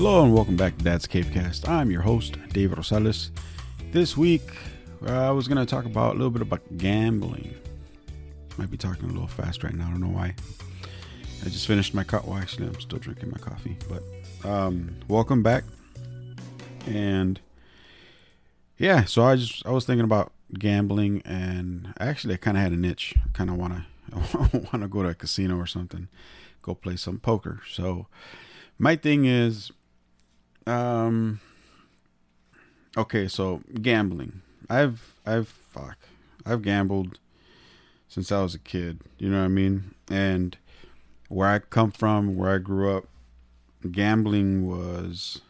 Hello and welcome back to Dad's Cavecast. I'm your host, David Rosales. This week, uh, I was going to talk about a little bit about gambling. Might be talking a little fast right now. I don't know why. I just finished my coffee. Well, actually, I'm still drinking my coffee. But um, welcome back. And yeah, so I just I was thinking about gambling, and actually, I kind of had an itch. I kind of want to want to go to a casino or something, go play some poker. So my thing is, um, okay, so gambling. I've I've fuck, I've gambled since I was a kid. You know what I mean? And where I come from, where I grew up, gambling was.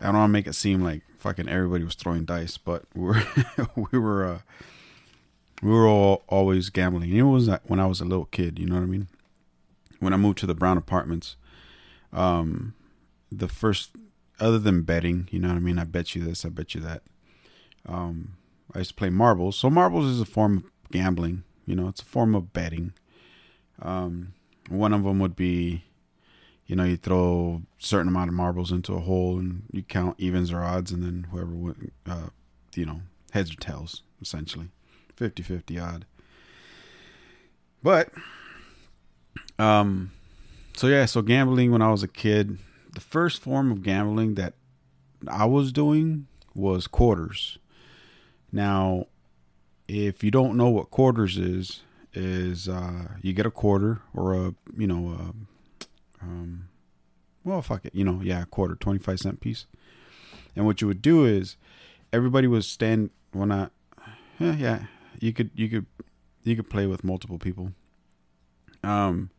I don't want to make it seem like fucking everybody was throwing dice, but we were we were uh, we were all always gambling. It was when I was a little kid. You know what I mean? When I moved to the Brown Apartments, um, the first other than betting, you know what I mean? I bet you this, I bet you that. Um, I used to play marbles. So marbles is a form of gambling. You know, it's a form of betting. Um, one of them would be, you know, you throw a certain amount of marbles into a hole and you count evens or odds, and then whoever, uh, you know, heads or tails, essentially. 50 50 odd. But, um, so yeah, so gambling when I was a kid, the first form of gambling that I was doing was quarters. Now, if you don't know what quarters is, is uh, you get a quarter or a you know a, um, well fuck it you know yeah a quarter twenty five cent piece, and what you would do is everybody was stand when I yeah, yeah you could you could you could play with multiple people. Um,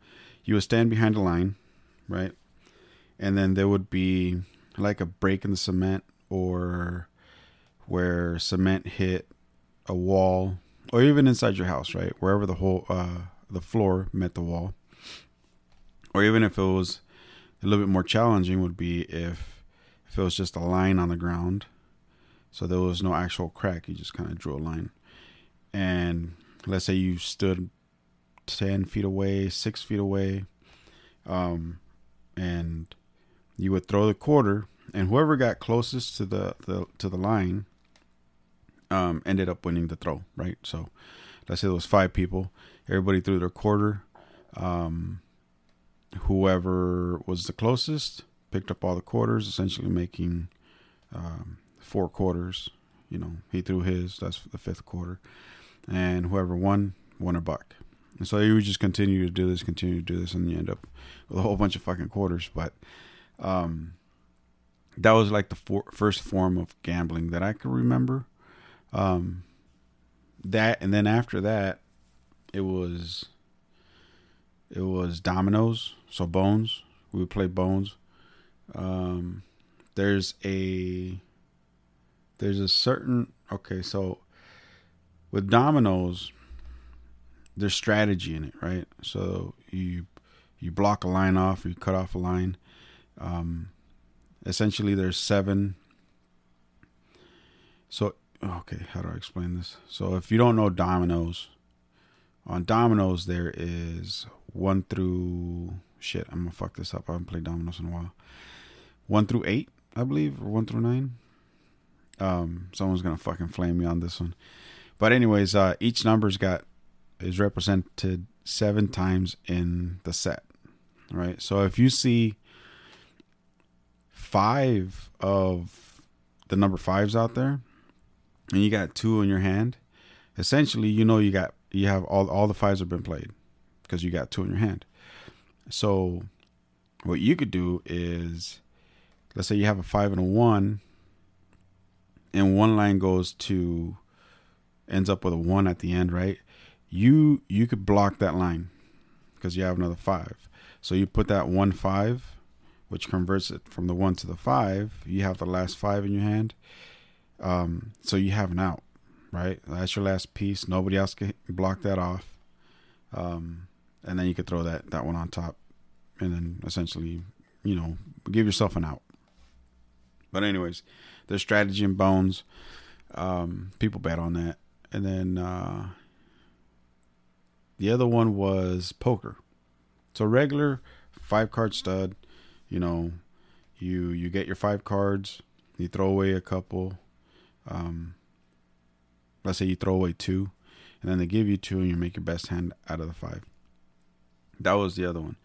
you would stand behind a line, right, and then there would be like a break in the cement or where cement hit a wall or even inside your house, right? Wherever the whole uh, the floor met the wall, or even if it was a little bit more challenging, would be if if it was just a line on the ground, so there was no actual crack. You just kind of drew a line, and let's say you stood ten feet away, six feet away, um, and you would throw the quarter, and whoever got closest to the, the to the line um, ended up winning the throw, right? So let's say there was five people. Everybody threw their quarter. Um, whoever was the closest picked up all the quarters, essentially making um, four quarters. You know, he threw his. That's the fifth quarter, and whoever won won a buck. And so you would just continue to do this, continue to do this, and you end up with a whole bunch of fucking quarters. But um, that was like the for- first form of gambling that I could remember. Um, that and then after that, it was it was dominoes, so bones. We would play bones. Um, there's a there's a certain okay, so with dominoes, there's strategy in it, right? So you you block a line off, you cut off a line. Um, essentially, there's seven. So okay, how do I explain this? So if you don't know dominoes, on dominoes there is one through shit. I'm gonna fuck this up. I haven't played dominoes in a while. One through eight, I believe, or one through nine. Um, someone's gonna fucking flame me on this one. But anyways, uh, each number's got is represented seven times in the set. Right. So if you see five of the number fives out there, and you got two in your hand, essentially you know you got you have all all the fives have been played because you got two in your hand. So what you could do is let's say you have a five and a one and one line goes to ends up with a one at the end, right? You you could block that line because you have another five. So you put that one five, which converts it from the one to the five. You have the last five in your hand, um, so you have an out, right? That's your last piece. Nobody else can block that off. Um, and then you could throw that, that one on top and then essentially, you know, give yourself an out. But anyways, there's strategy and bones. Um, people bet on that. And then, uh, the other one was poker. So regular five card stud, you know, you you get your five cards, you throw away a couple. Um, let's say you throw away two, and then they give you two, and you make your best hand out of the five. That was the other one.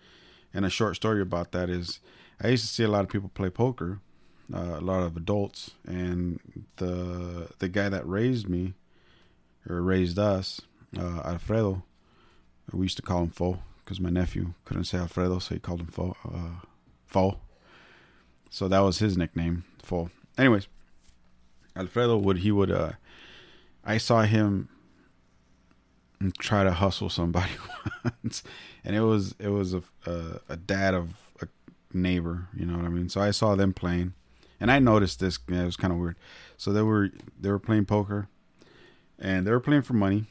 And a short story about that is, I used to see a lot of people play poker, uh, a lot of adults, and the the guy that raised me, or raised us, uh, Alfredo, we used to call him Fo because my nephew couldn't say Alfredo, so he called him Fo. Uh, Fo. So that was his nickname, Fo. Anyways, Alfredo would he would uh, I saw him try to hustle somebody once, and it was it was a, a, a dad of a neighbor, you know what I mean. So I saw them playing, and I noticed this. it was kind of weird. So they were they were playing poker, and they were playing for money,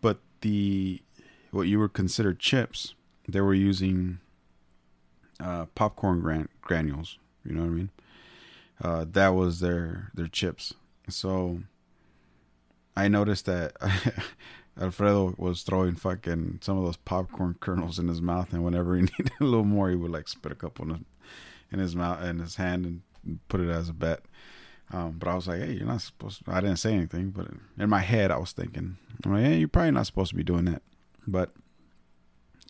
but the what you would consider chips, they were using uh, popcorn gran- granules. You know what I mean? Uh, that was their their chips. So I noticed that Alfredo was throwing fucking some of those popcorn kernels in his mouth, and whenever he needed a little more, he would like spit a couple in his, in his mouth in his hand and put it as a bet. Um, but I was like, hey, you're not supposed. To. I didn't say anything, but in my head, I was thinking, I'm like, hey, you're probably not supposed to be doing that. But,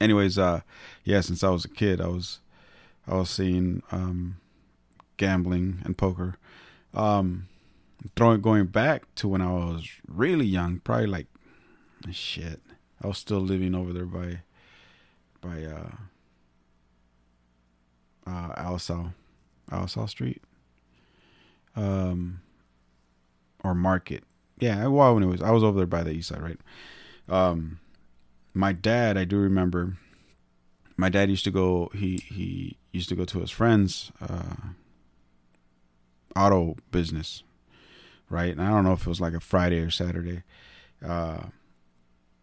anyways, uh, yeah, since I was a kid, I was, I was seeing um, gambling and poker. Um, throwing going back to when I was really young, probably like shit. I was still living over there by by uh uh Alisal Alisal Street. Um or Market. Yeah, well anyways, I was over there by the east side, right? Um my dad, I do remember my dad used to go he he used to go to his friends uh auto business right? And I don't know if it was like a Friday or Saturday. Uh,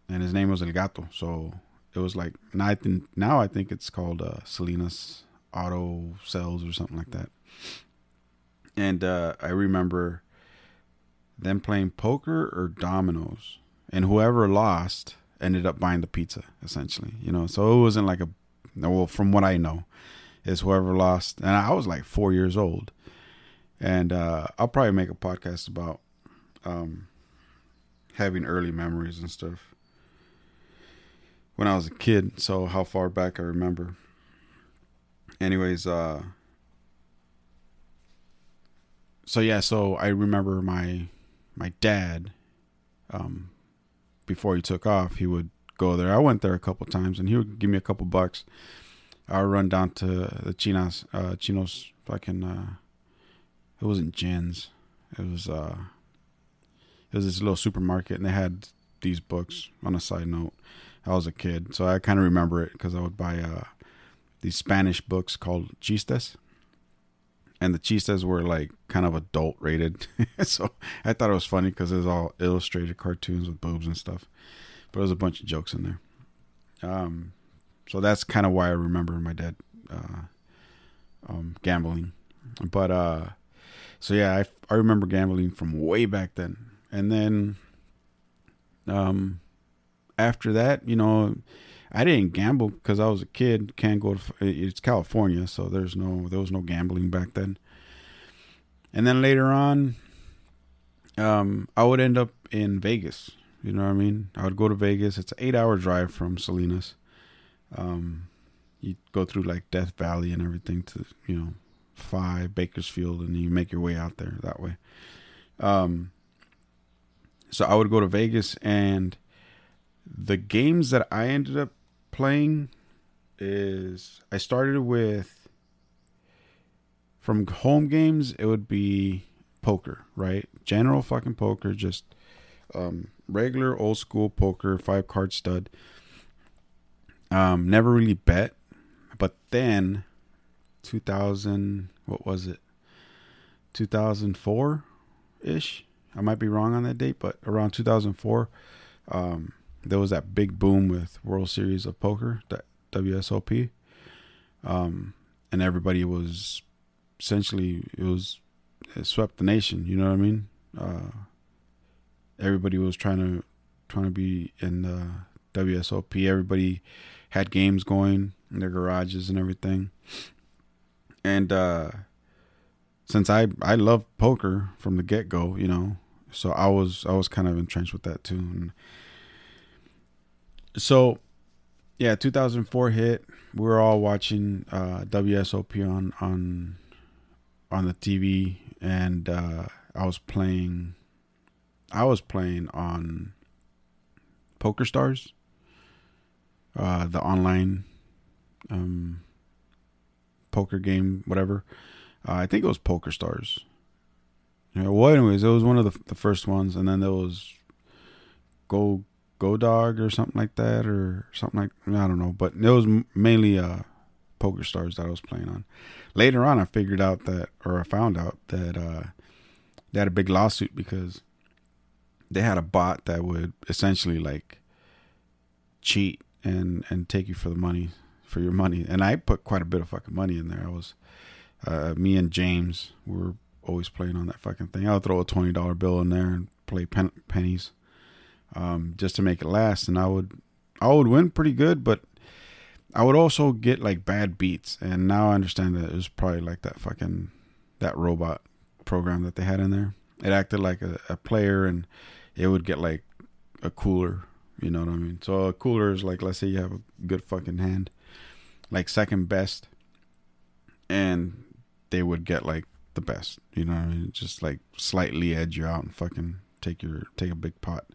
and his name was El Gato. So it was like now I think now I think it's called uh, Salinas Auto Sales or something like that. And uh, I remember them playing poker or dominoes, and whoever lost ended up buying the pizza essentially. You know, so it wasn't like a well from what I know is whoever lost, and I was like four years old and uh, I'll probably make a podcast about um, having early memories and stuff when I was a kid. So how far back I remember. Anyways, uh, so yeah, so I remember my my dad. Um, before he took off, he would go there. I went there a couple times, and he would give me a couple bucks. I run down to the Chinas, uh, Chinos fucking. Uh, it wasn't Jen's. It was uh it was this little supermarket and they had these books on a side note. I was a kid, so I kind of remember it because I would buy uh these Spanish books called chistes. And the chistes were like kind of adult rated. so I thought it was funny because it was all illustrated cartoons with boobs and stuff. But there was a bunch of jokes in there. Um, so that's kind of why I remember my dad uh, um, gambling. But uh, so yeah, I, I remember gambling from way back then. And then um after that, you know, I didn't gamble because I was a kid. Can't go to it's California, so there's no there was no gambling back then. And then later on, um, I would end up in Vegas. You know what I mean? I would go to Vegas. It's an eight-hour drive from Salinas. Um, you go through like Death Valley and everything to you know five Bakersfield, and you make your way out there that way. Um, so I would go to Vegas, and the games that I ended up playing is I started with from home games. It would be poker, right? General fucking poker, just um, regular old school poker, five card stud. Um, never really bet, but then 2000 what was it? 2004 ish i might be wrong on that date but around 2004 um, there was that big boom with world series of poker wsop um, and everybody was essentially it was it swept the nation you know what i mean? Uh, everybody was trying to trying to be in the wsop everybody had games going in their garages and everything and uh, since I I love poker from the get go, you know, so I was I was kind of entrenched with that too. And so, yeah, 2004 hit. We were all watching uh, WSOP on on on the TV, and uh, I was playing. I was playing on Poker Stars, uh, the online um, poker game, whatever. Uh, I think it was Poker Stars. Know, well, anyways, it was one of the the first ones, and then there was Go Go Dog or something like that, or something like I don't know, but it was mainly uh, Poker Stars that I was playing on. Later on, I figured out that, or I found out that uh, they had a big lawsuit because they had a bot that would essentially like cheat and and take you for the money for your money. And I put quite a bit of fucking money in there. I was uh, me and James were always playing on that fucking thing. I would throw a twenty dollar bill in there and play pen- pennies, um, just to make it last. And I would, I would win pretty good, but I would also get like bad beats. And now I understand that it was probably like that fucking that robot program that they had in there. It acted like a, a player, and it would get like a cooler. You know what I mean? So a cooler is like, let's say you have a good fucking hand, like second best, and they would get like the best. You know what I mean? Just like slightly edge you out and fucking take your take a big pot.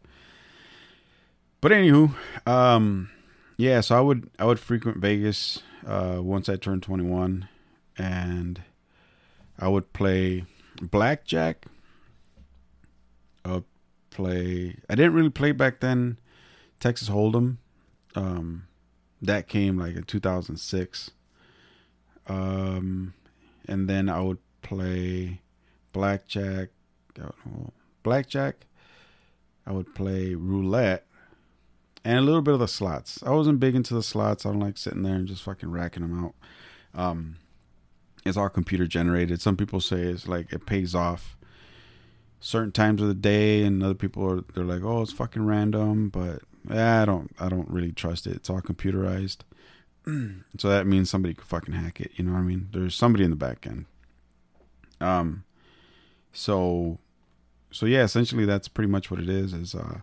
But anywho, um, yeah. So I would I would frequent Vegas uh, once I turned twenty one, and I would play blackjack. I play. I didn't really play back then. Texas Hold'em. Um, that came like in two thousand six. Um, and then I would play blackjack. Blackjack. I would play roulette and a little bit of the slots. I wasn't big into the slots. I don't like sitting there and just fucking racking them out. Um, it's all computer generated. Some people say it's like it pays off certain times of the day, and other people are they're like, oh, it's fucking random. But I don't I don't really trust it. It's all computerized. so that means somebody could fucking hack it. You know what I mean? There's somebody in the back end. Um, so, so yeah, essentially that's pretty much what it is. Is uh,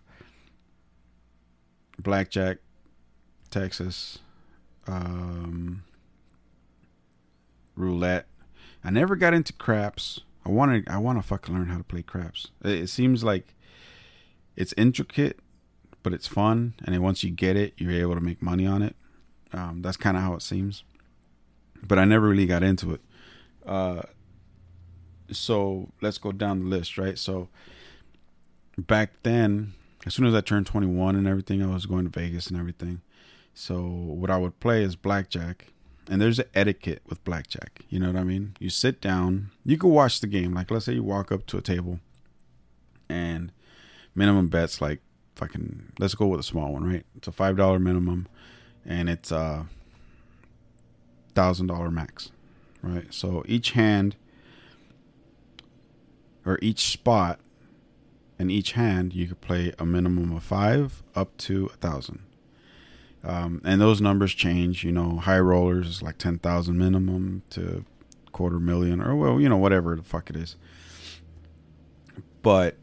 blackjack, Texas, um, roulette. I never got into craps. I wanted. I want to fucking learn how to play craps. It, it seems like it's intricate, but it's fun, and then once you get it, you're able to make money on it. Um, that's kind of how it seems. But I never really got into it. Uh, so let's go down the list, right? So back then, as soon as I turned 21 and everything, I was going to Vegas and everything. So what I would play is blackjack. And there's an etiquette with blackjack. You know what I mean? You sit down, you can watch the game. Like let's say you walk up to a table and minimum bets like fucking let's go with a small one, right? It's a five dollar minimum and it's a thousand dollar max. Right? So each hand or each spot in each hand, you could play a minimum of five up to a thousand. Um, and those numbers change. You know, high rollers is like ten thousand minimum to quarter million, or well, you know, whatever the fuck it is. But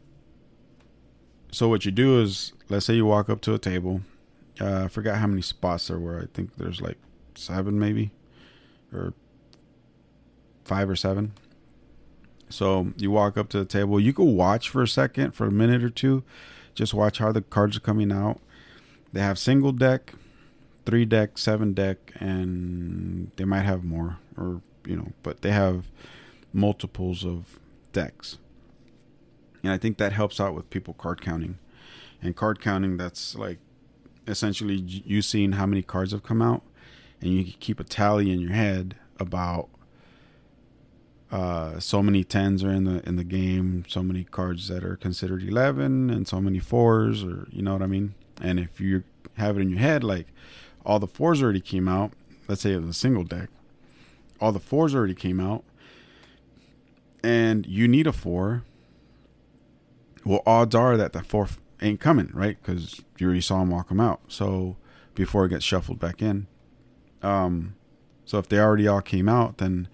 so what you do is, let's say you walk up to a table. Uh, I forgot how many spots there were. I think there's like seven, maybe, or five or seven. So you walk up to the table. You can watch for a second, for a minute or two. Just watch how the cards are coming out. They have single deck, three deck, seven deck, and they might have more, or you know, but they have multiples of decks. And I think that helps out with people card counting. And card counting, that's like essentially you seeing how many cards have come out, and you keep a tally in your head about uh, so many tens are in the in the game, so many cards that are considered eleven, and so many fours, or you know what I mean. And if you have it in your head, like all the fours already came out, let's say it was a single deck, all the fours already came out, and you need a four. Well, odds are that the fourth ain't coming, right? Because you already saw him walk them out. So before it gets shuffled back in, um, so if they already all came out, then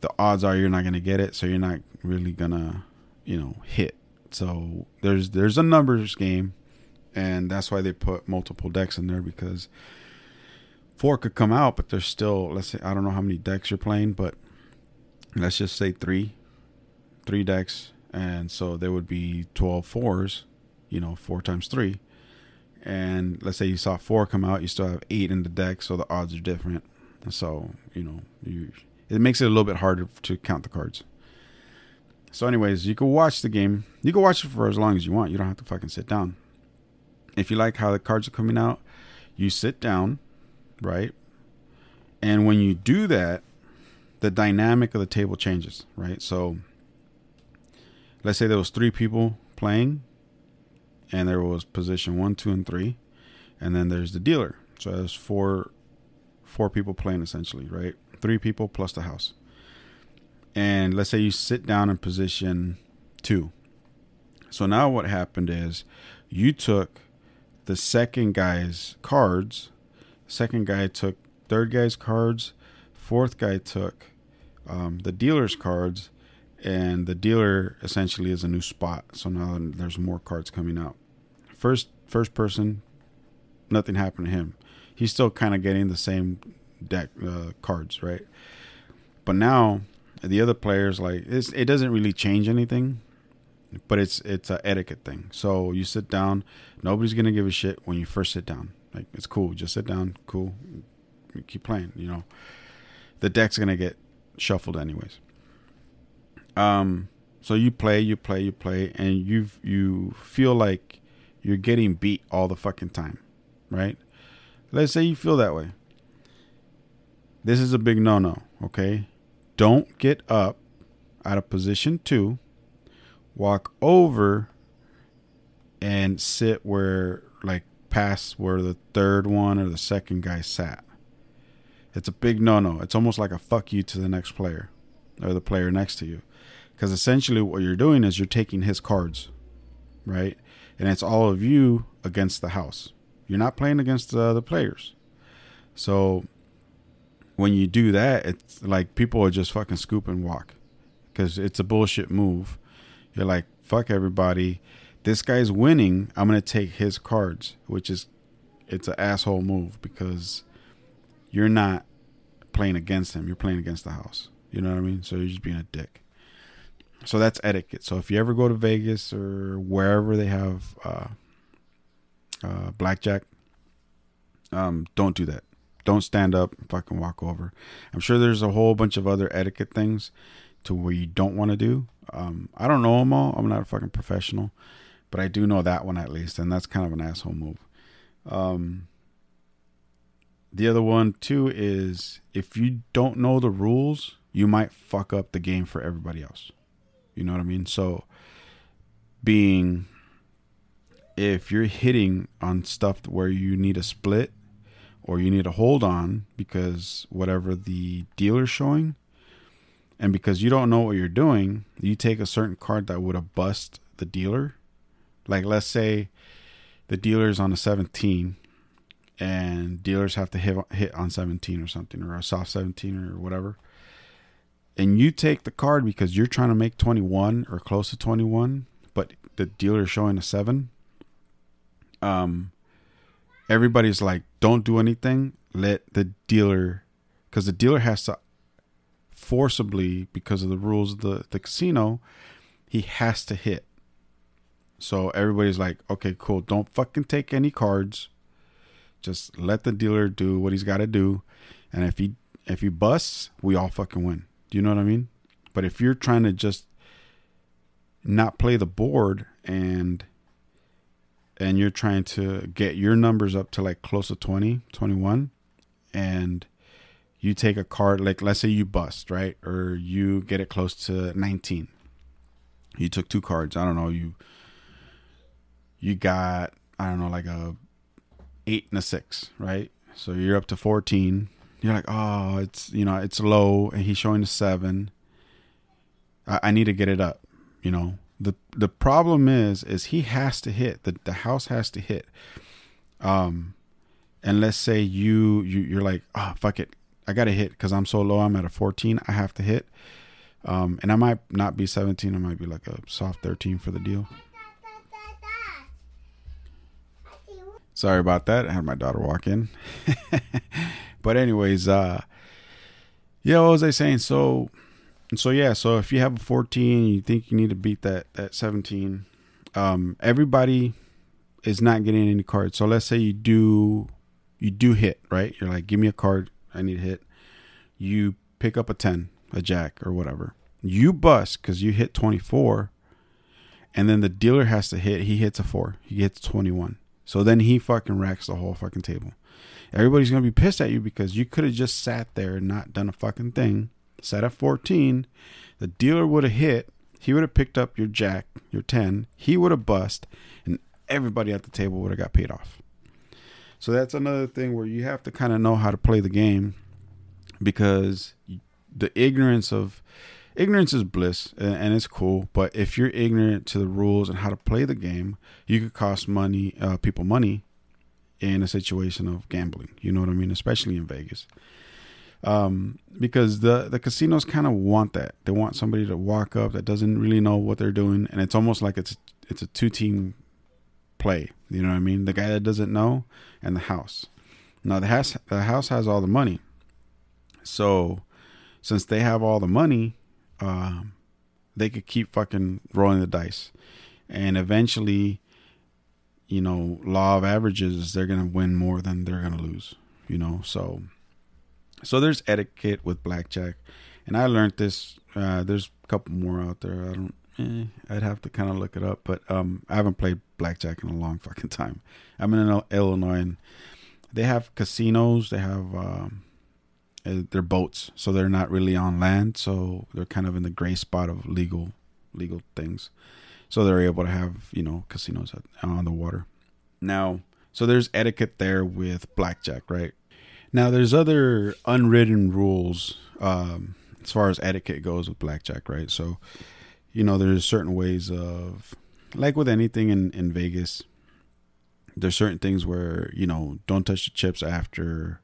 the odds are you're not gonna get it, so you're not really gonna, you know, hit. So there's there's a numbers game, and that's why they put multiple decks in there because four could come out, but there's still let's say I don't know how many decks you're playing, but let's just say three, three decks, and so there would be 12 fours, you know, four times three, and let's say you saw four come out, you still have eight in the deck, so the odds are different. So you know you it makes it a little bit harder to count the cards. So, anyways, you can watch the game. You can watch it for as long as you want. You don't have to fucking sit down. If you like how the cards are coming out, you sit down, right? And when you do that, the dynamic of the table changes, right? So, let's say there was three people playing, and there was position one, two, and three, and then there's the dealer. So there's four, four people playing essentially, right? three people plus the house. And let's say you sit down in position two. So now what happened is you took the second guy's cards, second guy took third guy's cards, fourth guy took um, the dealer's cards, and the dealer essentially is a new spot. So now there's more cards coming out. First, first person, nothing happened to him. He's still kind of getting the same deck uh, cards, right? But now the other players like it doesn't really change anything, but it's it's a etiquette thing. So you sit down, nobody's gonna give a shit when you first sit down. Like it's cool, just sit down, cool, keep playing. You know, the deck's gonna get shuffled anyways. Um, so you play, you play, you play, and you you feel like you're getting beat all the fucking time, right? Let's say you feel that way. This is a big no no, okay? Don't get up out of position two, walk over and sit where, like, past where the third one or the second guy sat. It's a big no no. It's almost like a fuck you to the next player or the player next to you. Because essentially, what you're doing is you're taking his cards, right? And it's all of you against the house. You're not playing against the other players. So when you do that, it's like people are just fucking scoop and walk because it's a bullshit move. You're like, fuck everybody. This guy's winning. I'm gonna take his cards, which is it's an asshole move because you're not playing against him. You're playing against the house. You know what I mean? So you're just being a dick. So that's etiquette. So if you ever go to Vegas or wherever they have uh, uh, blackjack, um, don't do that don't stand up and fucking walk over. I'm sure there's a whole bunch of other etiquette things to where you don't want to do. Um, I don't know them all. I'm not a fucking professional, but I do know that one at least, and that's kind of an asshole move. Um, the other one too is if you don't know the rules, you might fuck up the game for everybody else. You know what I mean? So, being if you're hitting on stuff where you need a split or you need to hold on because whatever the dealer's showing and because you don't know what you're doing you take a certain card that would have bust the dealer like let's say the dealer's on a 17 and dealers have to hit hit on 17 or something or a soft 17 or whatever and you take the card because you're trying to make 21 or close to 21 but the dealer is showing a 7 um everybody's like, don't do anything. Let the dealer, because the dealer has to forcibly, because of the rules of the, the casino, he has to hit. So everybody's like, okay, cool. Don't fucking take any cards. Just let the dealer do what he's got to do. And if he if he busts, we all fucking win. Do you know what I mean? But if you're trying to just not play the board and and you're trying to get your numbers up to like close to 20, 21, and you take a card, like let's say you bust, right? Or you get it close to 19. You took two cards. I don't know. You, you got, I don't know, like a eight and a six, right? So you're up to 14. You're like, oh, it's, you know, it's low. And he's showing a seven. I, I need to get it up, you know? the the problem is is he has to hit the the house has to hit um and let's say you, you you're like oh fuck it I got to hit because I'm so low. I'm at a 14. I have to hit. Um, and I might not be 17. I might be like a soft 13 for the deal. Sorry about that. I had my daughter walk in. but anyways, uh, yeah, what was I saying? So, so yeah, so if you have a 14, you think you need to beat that that 17. Um, everybody is not getting any cards. So let's say you do you do hit, right? You're like, give me a card, I need a hit. You pick up a 10, a jack or whatever. You bust because you hit 24, and then the dealer has to hit. He hits a four. He hits 21. So then he fucking racks the whole fucking table. Everybody's gonna be pissed at you because you could have just sat there and not done a fucking thing. Sat at 14. The dealer would have hit. He would have picked up your jack, your 10. He would have bust, and everybody at the table would have got paid off. So that's another thing where you have to kind of know how to play the game because the ignorance of ignorance is bliss and, it's cool. But if you're ignorant to the rules and how to play the game, you could cost money, uh, people money in a situation of gambling. You know what I mean? Especially in Vegas. Um, because the the casinos kind of want that. They want somebody to walk up that doesn't really know what they're doing, and it's almost like it's it's a two team play. You know what I mean? The guy that doesn't know and the house. Now the house the house has all the money. So since they have all the money, um, they could keep fucking rolling the dice. And eventually, you know, law of averages, they're gonna win more than they're gonna lose. You know, so so there's etiquette with blackjack, and I learned this. Uh, there's a couple more out there. I don't eh, I'd have to kind of look it up, but um, I haven't played blackjack in a long fucking time. I'm in Illinois, and they have casinos. They have um, eh, they're boats, so they're not really on land. So they're kind of in the gray spot of legal legal things. So they're able to have you know casinos on the water. Now, so there's etiquette there with blackjack, right? Now there's other unwritten rules um, as far as etiquette goes with blackjack, right? So you know, there's certain ways of, like with anything in, in Vegas, there's certain things where, you know, don't touch the chips after,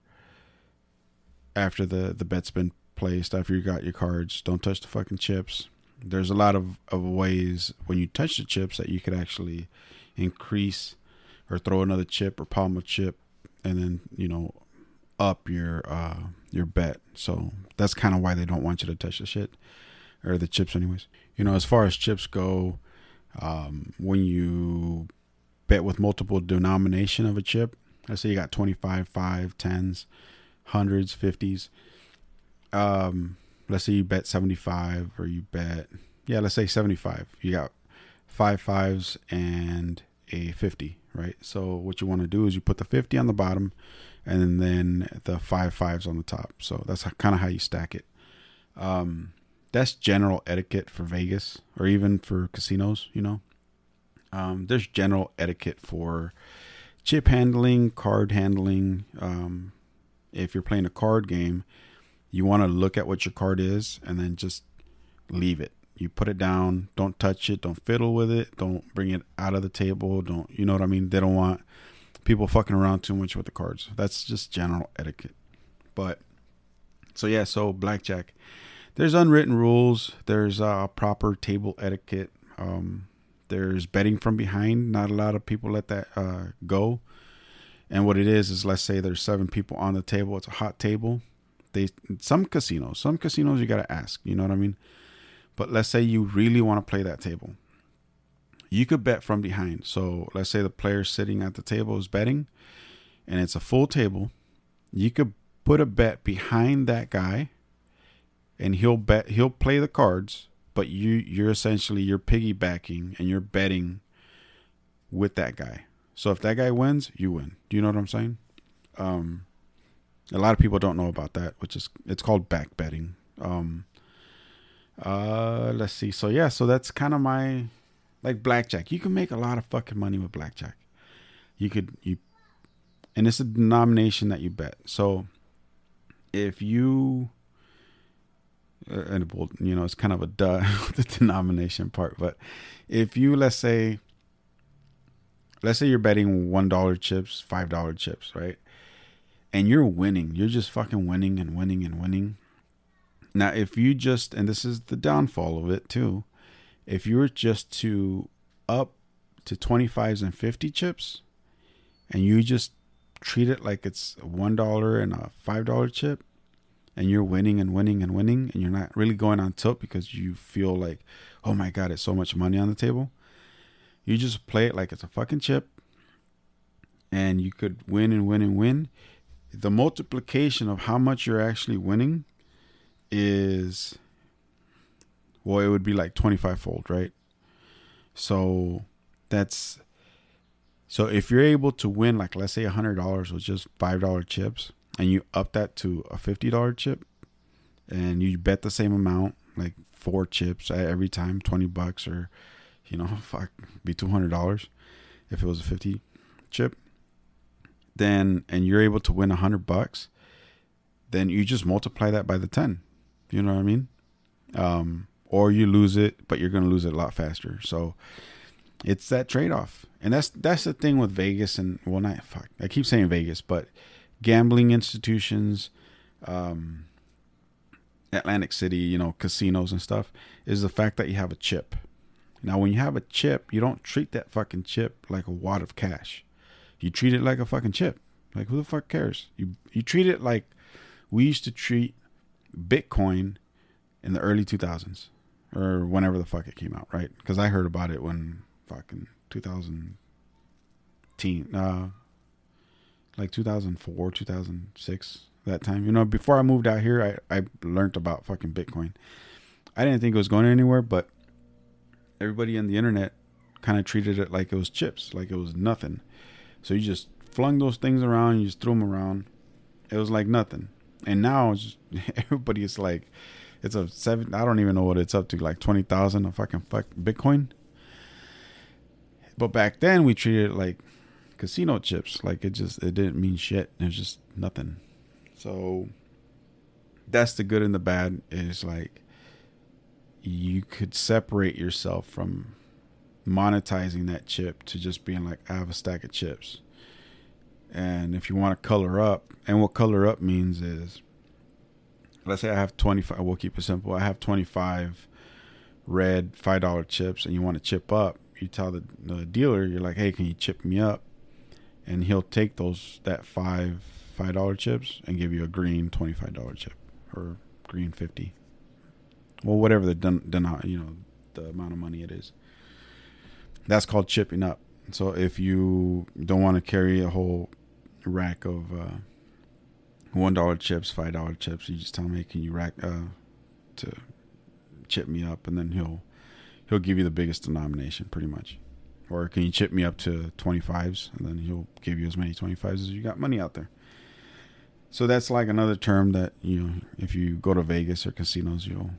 after the, the bet's been placed, after you got your cards, don't touch the fucking chips. There's a lot of, of ways when you touch the chips that you could actually increase or throw another chip or palm a chip and then, you know, up your uh your bet. So that's kind of why they don't want you to touch the shit or the chips anyways you know, as far as chips go, um, when you bet with multiple denomination of a chip, let's say you got 25, 5, 10s, hundreds, 50s. Um, let's say you bet 75 or you bet, yeah, let's say 75. You got five fives and a 50, right? So what you want to do is you put the 50 on the bottom and then the five fives on the top. So that's kind of how you stack it. Um, that's general etiquette for Vegas or even for casinos, you know. Um, there's general etiquette for chip handling, card handling. Um, if you're playing a card game, you want to look at what your card is and then just leave it. You put it down, don't touch it, don't fiddle with it, don't bring it out of the table, don't, you know what I mean? They don't want people fucking around too much with the cards. That's just general etiquette. But so yeah, so blackjack there's unwritten rules. There's uh, proper table etiquette. Um, there's betting from behind. Not a lot of people let that uh, go. And what it is is, let's say there's seven people on the table. It's a hot table. They some casinos, some casinos you gotta ask. You know what I mean? But let's say you really want to play that table. You could bet from behind. So let's say the player sitting at the table is betting, and it's a full table. You could put a bet behind that guy and he'll bet he'll play the cards, but you you're essentially you're piggybacking and you're betting with that guy. So if that guy wins, you win. Do you know what I'm saying? Um, a lot of people don't know about that, which is it's called back betting. Um, uh, let's see. So yeah, so that's kind of my like blackjack. You can make a lot of fucking money with blackjack. You could you, and it's a denomination that you bet. So if you uh, and well, you know, it's kind of a duh the denomination part. But if you let's say, let's say you're betting one dollar chips, five dollar chips, right? And you're winning. You're just fucking winning and winning and winning. Now, if you just, and this is the downfall of it too, if you were just to up to 25s and 50 chips and you just treat it like it's a $1 and a $5 chip and you're winning and winning and winning and you're not really going on tilt because you feel like, oh my God, it's so much money on the table. You just play it like it's a fucking chip and you could win and win and win. The multiplication of how much you're actually winning is well, it would be like 25 fold, right? So that's so if you're able to win like let's say a hundred dollars with just five dollar chips and you up that to a fifty dollar chip and you bet the same amount, like four chips every time, twenty bucks or you know, fuck be two hundred dollars if it was a fifty chip, then and you're able to win a hundred bucks, then you just multiply that by the ten. You know what I mean? Um, or you lose it, but you're going to lose it a lot faster. So it's that trade off, and that's that's the thing with Vegas and well, not fuck. I keep saying Vegas, but gambling institutions, um, Atlantic City, you know, casinos and stuff, is the fact that you have a chip. Now, when you have a chip, you don't treat that fucking chip like a wad of cash. You treat it like a fucking chip. Like who the fuck cares? You you treat it like we used to treat Bitcoin in the early 2000s or whenever the fuck it came out, right? Because I heard about it when fucking 2010, uh, like 2004, 2006, that time. You know, before I moved out here, I, I learned about fucking Bitcoin. I didn't think it was going anywhere, but everybody on the internet kind of treated it like it was chips, like it was nothing. So you just flung those things around, you just threw them around. It was like nothing. And now just, everybody is like, it's a seven. I don't even know what it's up to, like twenty thousand a fucking fuck Bitcoin. But back then we treated it like casino chips. Like it just it didn't mean shit. It was just nothing. So that's the good and the bad. Is like you could separate yourself from monetizing that chip to just being like I have a stack of chips. And if you want to color up, and what color up means is let's say I have 25, we'll keep it simple. I have 25 red $5 chips and you want to chip up. You tell the, the dealer, you're like, hey, can you chip me up? And he'll take those, that five $5 chips and give you a green $25 chip or green 50. Well, whatever the, done, you know, the amount of money it is. That's called chipping up. So if you don't want to carry a whole rack of, uh, one dollar chips, five dollar chips. You just tell hey, can you rack uh, to chip me up, and then he'll he'll give you the biggest denomination, pretty much. Or can you chip me up to twenty fives, and then he'll give you as many twenty fives as you got money out there. So that's like another term that you know, if you go to Vegas or casinos, you'll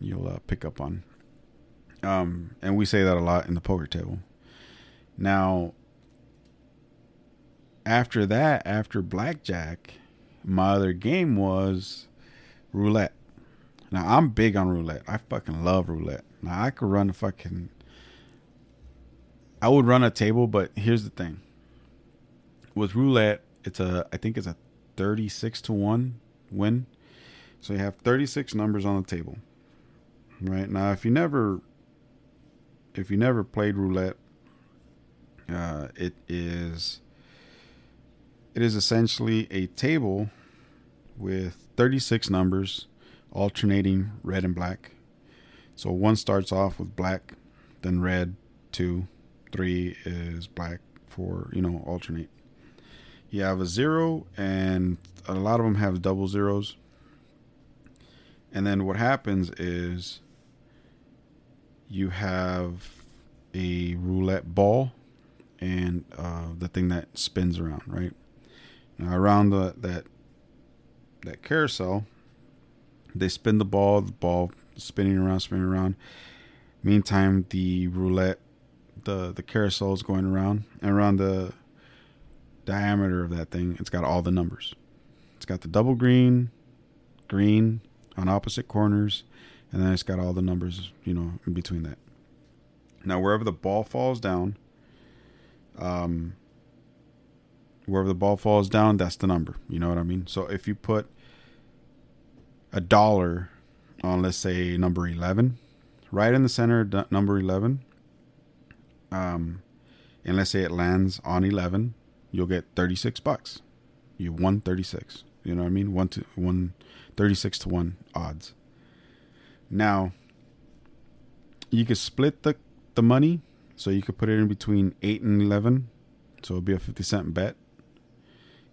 you'll uh, pick up on. Um, and we say that a lot in the poker table. Now, after that, after blackjack, my other game was roulette. Now I'm big on roulette. I fucking love roulette. Now I could run a fucking. I would run a table, but here's the thing. With roulette, it's a I think it's a thirty-six to one win. So you have thirty-six numbers on the table. Right now, if you never, if you never played roulette, uh, it is it is essentially a table with 36 numbers alternating red and black. So one starts off with black, then red, two, three is black, four, you know, alternate. You have a zero, and a lot of them have double zeros. And then what happens is you have a roulette ball and uh, the thing that spins around, right? Now around the, that that carousel, they spin the ball, the ball spinning around, spinning around. Meantime, the roulette, the the carousel is going around, and around the diameter of that thing, it's got all the numbers. It's got the double green, green on opposite corners, and then it's got all the numbers, you know, in between that. Now, wherever the ball falls down, um, wherever the ball falls down, that's the number. You know what I mean? So if you put a dollar on, let's say, number 11, right in the center, number 11, um, and let's say it lands on 11, you'll get 36 bucks. You won 36. You know what I mean? One to one, 36 to one odds. Now, you could split the the money, so you could put it in between eight and eleven, so it'll be a fifty cent bet.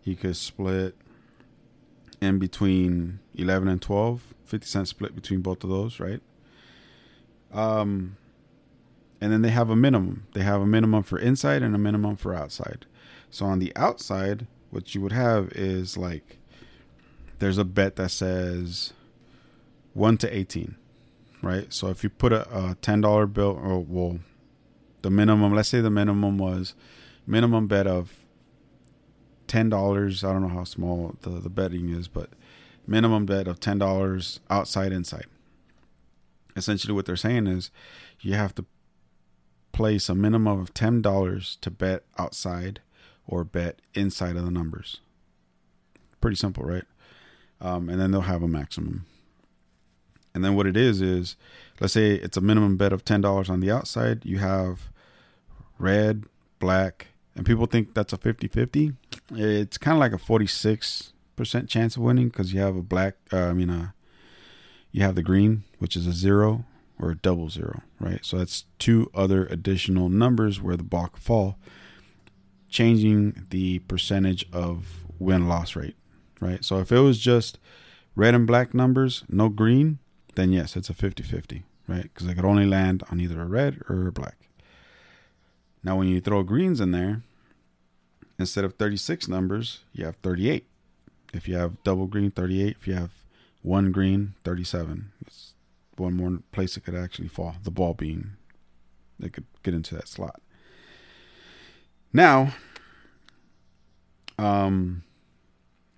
You could split in between eleven and 12, 50 cent split between both of those, right? Um, and then they have a minimum. They have a minimum for inside and a minimum for outside. So on the outside, what you would have is like there's a bet that says 1 to 18 right? So if you put a, a $10 bill or well the minimum let's say the minimum was minimum bet of $10 i don't know how small the, the betting is but minimum bet of $10 outside inside. Essentially what they're saying is you have to place a minimum of $10 to bet outside or bet inside of the numbers. Pretty simple right? Um, and then they'll have a maximum. And then what it is is, let's say it's a minimum bet of ten dollars on the outside. You have red, black, and people think that's a 50-50. It's kind of like a forty-six percent chance of winning because you have a black. Uh, I mean, uh, you have the green, which is a zero or a double zero, right? So that's two other additional numbers where the ball could fall, changing the percentage of win loss rate right? So if it was just red and black numbers, no green, then yes, it's a 50 50, right? Because it could only land on either a red or a black. Now, when you throw greens in there, instead of 36 numbers, you have 38. If you have double green, 38. If you have one green, 37. It's one more place it could actually fall, the ball being, they could get into that slot. Now, um,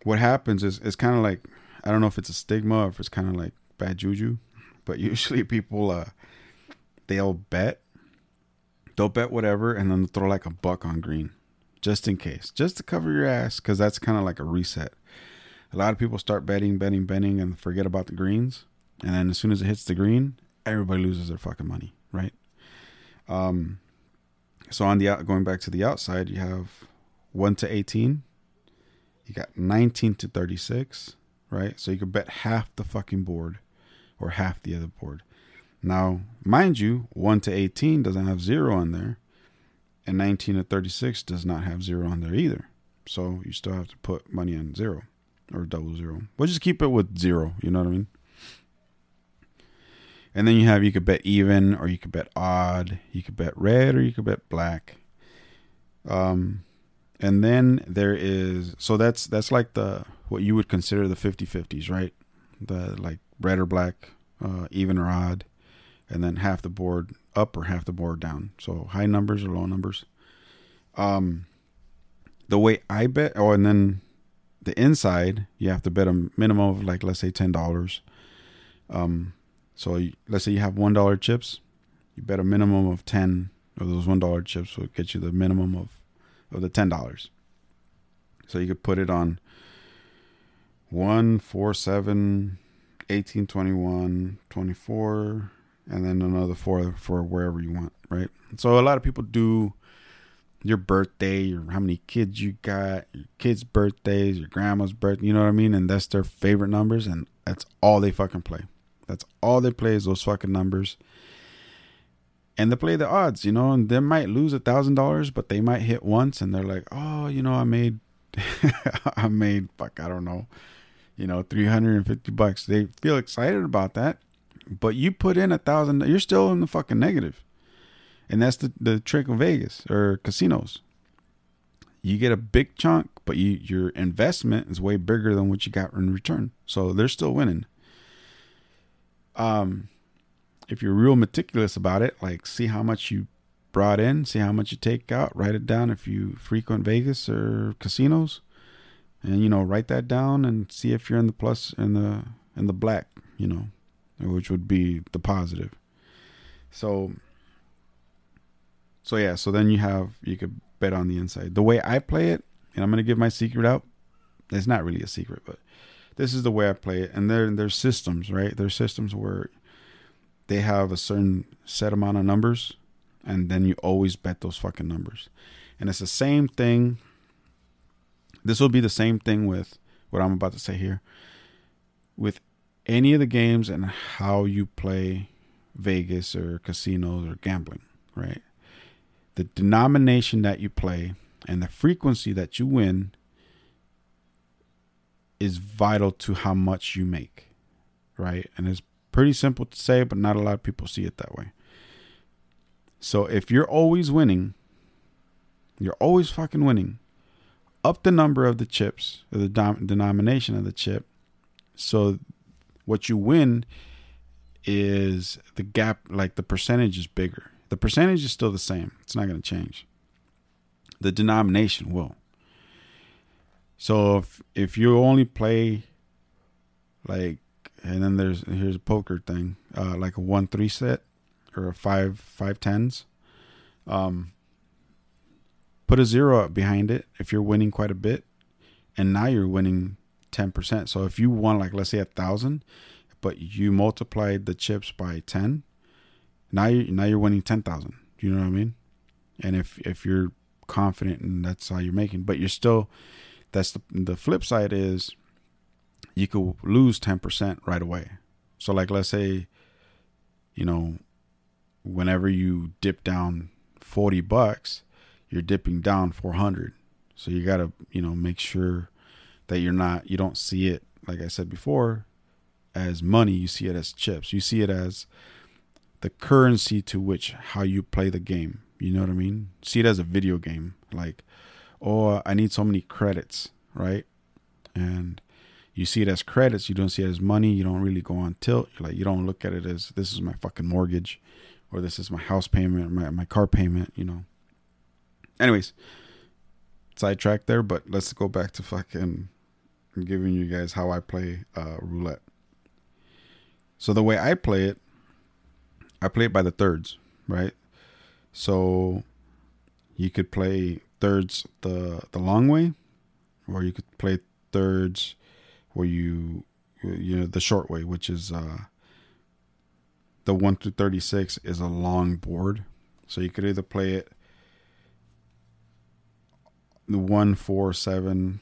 what happens is it's kind of like I don't know if it's a stigma or if it's kind of like bad juju, but usually people uh they'll bet they'll bet whatever and then throw like a buck on green just in case, just to cover your ass because that's kind of like a reset. A lot of people start betting, betting, betting, and forget about the greens, and then as soon as it hits the green, everybody loses their fucking money, right? Um, so on the out, going back to the outside, you have one to eighteen you got 19 to 36, right? So you could bet half the fucking board or half the other board. Now, mind you, 1 to 18 doesn't have zero on there, and 19 to 36 does not have zero on there either. So you still have to put money on zero or double zero. But just keep it with zero, you know what I mean? And then you have you could bet even or you could bet odd, you could bet red or you could bet black. Um and then there is so that's that's like the what you would consider the 50-50s right the like red or black uh, even or odd and then half the board up or half the board down. So high numbers or low numbers. Um the way i bet oh and then the inside you have to bet a minimum of like let's say ten dollars. Um so you, let's say you have one dollar chips you bet a minimum of 10 of those one dollar chips will get you the minimum of of the ten dollars. So you could put it on one, four, seven, 18, 21, 24, and then another four for wherever you want, right? So a lot of people do your birthday, your how many kids you got, your kids' birthdays, your grandma's birthday, you know what I mean? And that's their favorite numbers, and that's all they fucking play. That's all they play is those fucking numbers and they play the odds, you know, and they might lose a thousand dollars, but they might hit once, and they're like, oh, you know, I made, I made, fuck, I don't know, you know, three hundred and fifty bucks. They feel excited about that, but you put in a thousand, you're still in the fucking negative, and that's the the trick of Vegas or casinos. You get a big chunk, but you your investment is way bigger than what you got in return, so they're still winning. Um if you're real meticulous about it, like see how much you brought in, see how much you take out, write it down if you frequent Vegas or casinos, and you know write that down and see if you're in the plus in the in the black, you know, which would be the positive. So so yeah, so then you have you could bet on the inside. The way I play it And I'm to give my secret out. It's not really a secret, but this is the way I play it. And there, there's systems, right? There's systems where they have a certain set amount of numbers, and then you always bet those fucking numbers. And it's the same thing. This will be the same thing with what I'm about to say here. With any of the games and how you play Vegas or casinos or gambling, right? The denomination that you play and the frequency that you win is vital to how much you make, right? And it's pretty simple to say, but not a lot of people see it that way. So if you're always winning, you're always fucking winning, up the number of the chips, or the dom- denomination of the chip, so what you win is the gap, like the percentage is bigger. The percentage is still the same. It's not going to change. The denomination will. So if if you only play like, and then there's here's a poker thing, uh, like a one three set or a five five tens, um, put a zero up behind it if you're winning quite a bit, and now you're winning ten percent. So if you won like let's say a thousand, but you multiplied the chips by 10 now you're, now you're winning 10,000 you know what I mean? And if if you're confident and that's how you're making but you're still that's the the flip side is you could lose 10% right away. So like let's say you know whenever you dip down 40 bucks you're dipping down 400 so you got to you know make sure that you're not you don't see it like I said before as money, you see it as chips. You see it as the currency to which how you play the game. You know what I mean? See it as a video game. Like, oh, I need so many credits, right? And you see it as credits. You don't see it as money. You don't really go on tilt. You're like, you don't look at it as this is my fucking mortgage, or this is my house payment, my my car payment. You know. Anyways, sidetrack there, but let's go back to fucking giving you guys how I play uh, roulette. So the way I play it, I play it by the thirds, right? So you could play thirds the the long way, or you could play thirds where you you know the short way, which is uh, the one through thirty six is a long board. So you could either play it the 1, 4, 7,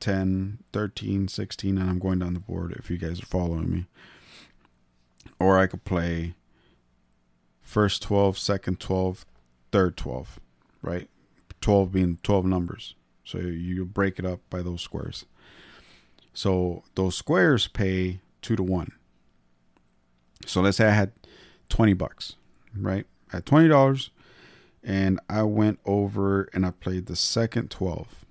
10, 13, 16, and I'm going down the board if you guys are following me or I could play first 12, second 12, third 12, right? 12 being 12 numbers. So you break it up by those squares. So those squares pay 2 to 1. So let's say I had 20 bucks, right? Had $20 and I went over and I played the second 12.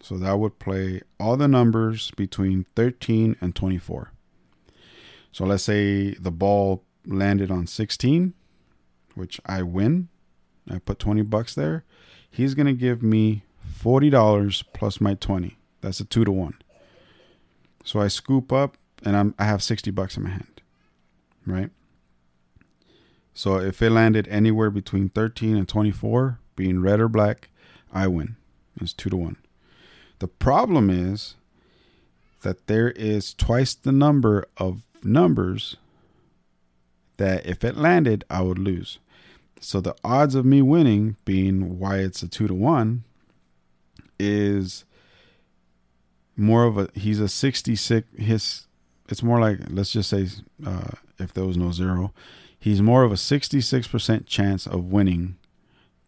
So that would play all the numbers between 13 and 24. So let's say the ball landed on 16, which I win. I put 20 bucks there. He's going to give me $40 plus my 20. That's a 2 to 1. So I scoop up and I'm I have 60 bucks in my hand. Right? So if it landed anywhere between 13 and 24, being red or black, I win. It's 2 to 1. The problem is that there is twice the number of numbers that if it landed, I would lose. So the odds of me winning, being why it's a two to one, is more of a he's a 66 his it's more like let's just say uh, if there was no zero he's more of a 66% chance of winning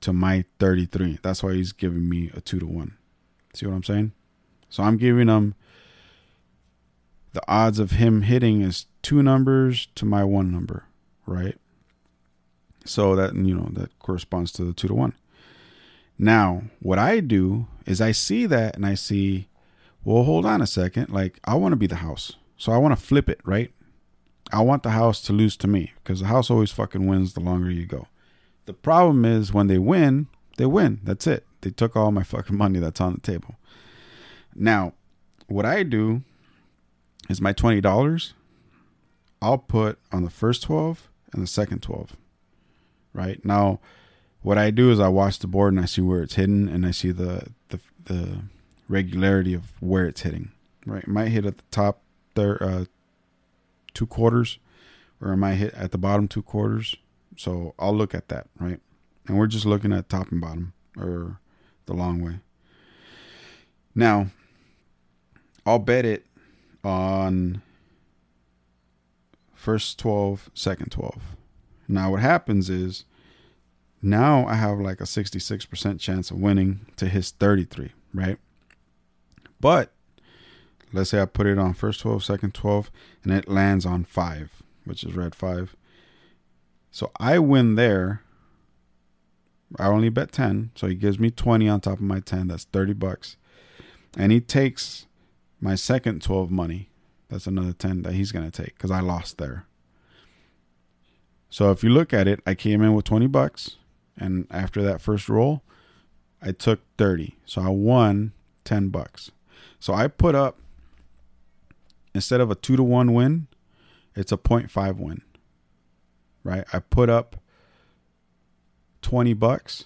to my 33 that's why he's giving me a 2 to 1 see what i'm saying so i'm giving him the odds of him hitting is two numbers to my one number, right? So that you know that corresponds to the two to one. Now, what I do is I see that and I see, well, hold on a second. Like I want to be the house, so I want to flip it, right? I want the house to lose to me because the house always fucking wins the longer you go. The problem is when they win, they win. That's it. They took all my fucking money that's on the table. Now, what I do is my $20 I'll put on the first 12 and the second 12. Right? Now what I do is I watch the board and I see where it's hidden and I see the the the regularity of where it's hitting. Right, it might hit at the top there uh, two quarters, or it might hit at the bottom two quarters. So I'll look at that, right? And we're just looking at top and bottom or the long way. Now, I'll bet it on first 12, second 12. Now, what happens is now I have like a 66% chance of winning to his 33, right? But let's say I put it on first 12, second 12, and it lands on 5, which is red 5. So I win there. I only bet 10, so he gives me 20 on top of my 10. That's 30 bucks. And he takes my second 12 money. That's another 10 that he's going to take cuz I lost there. So if you look at it, I came in with 20 bucks and after that first roll, I took 30. So I won 10 bucks. So I put up instead of a 2 to 1 win, it's a 0.5 win. Right? I put up 20 bucks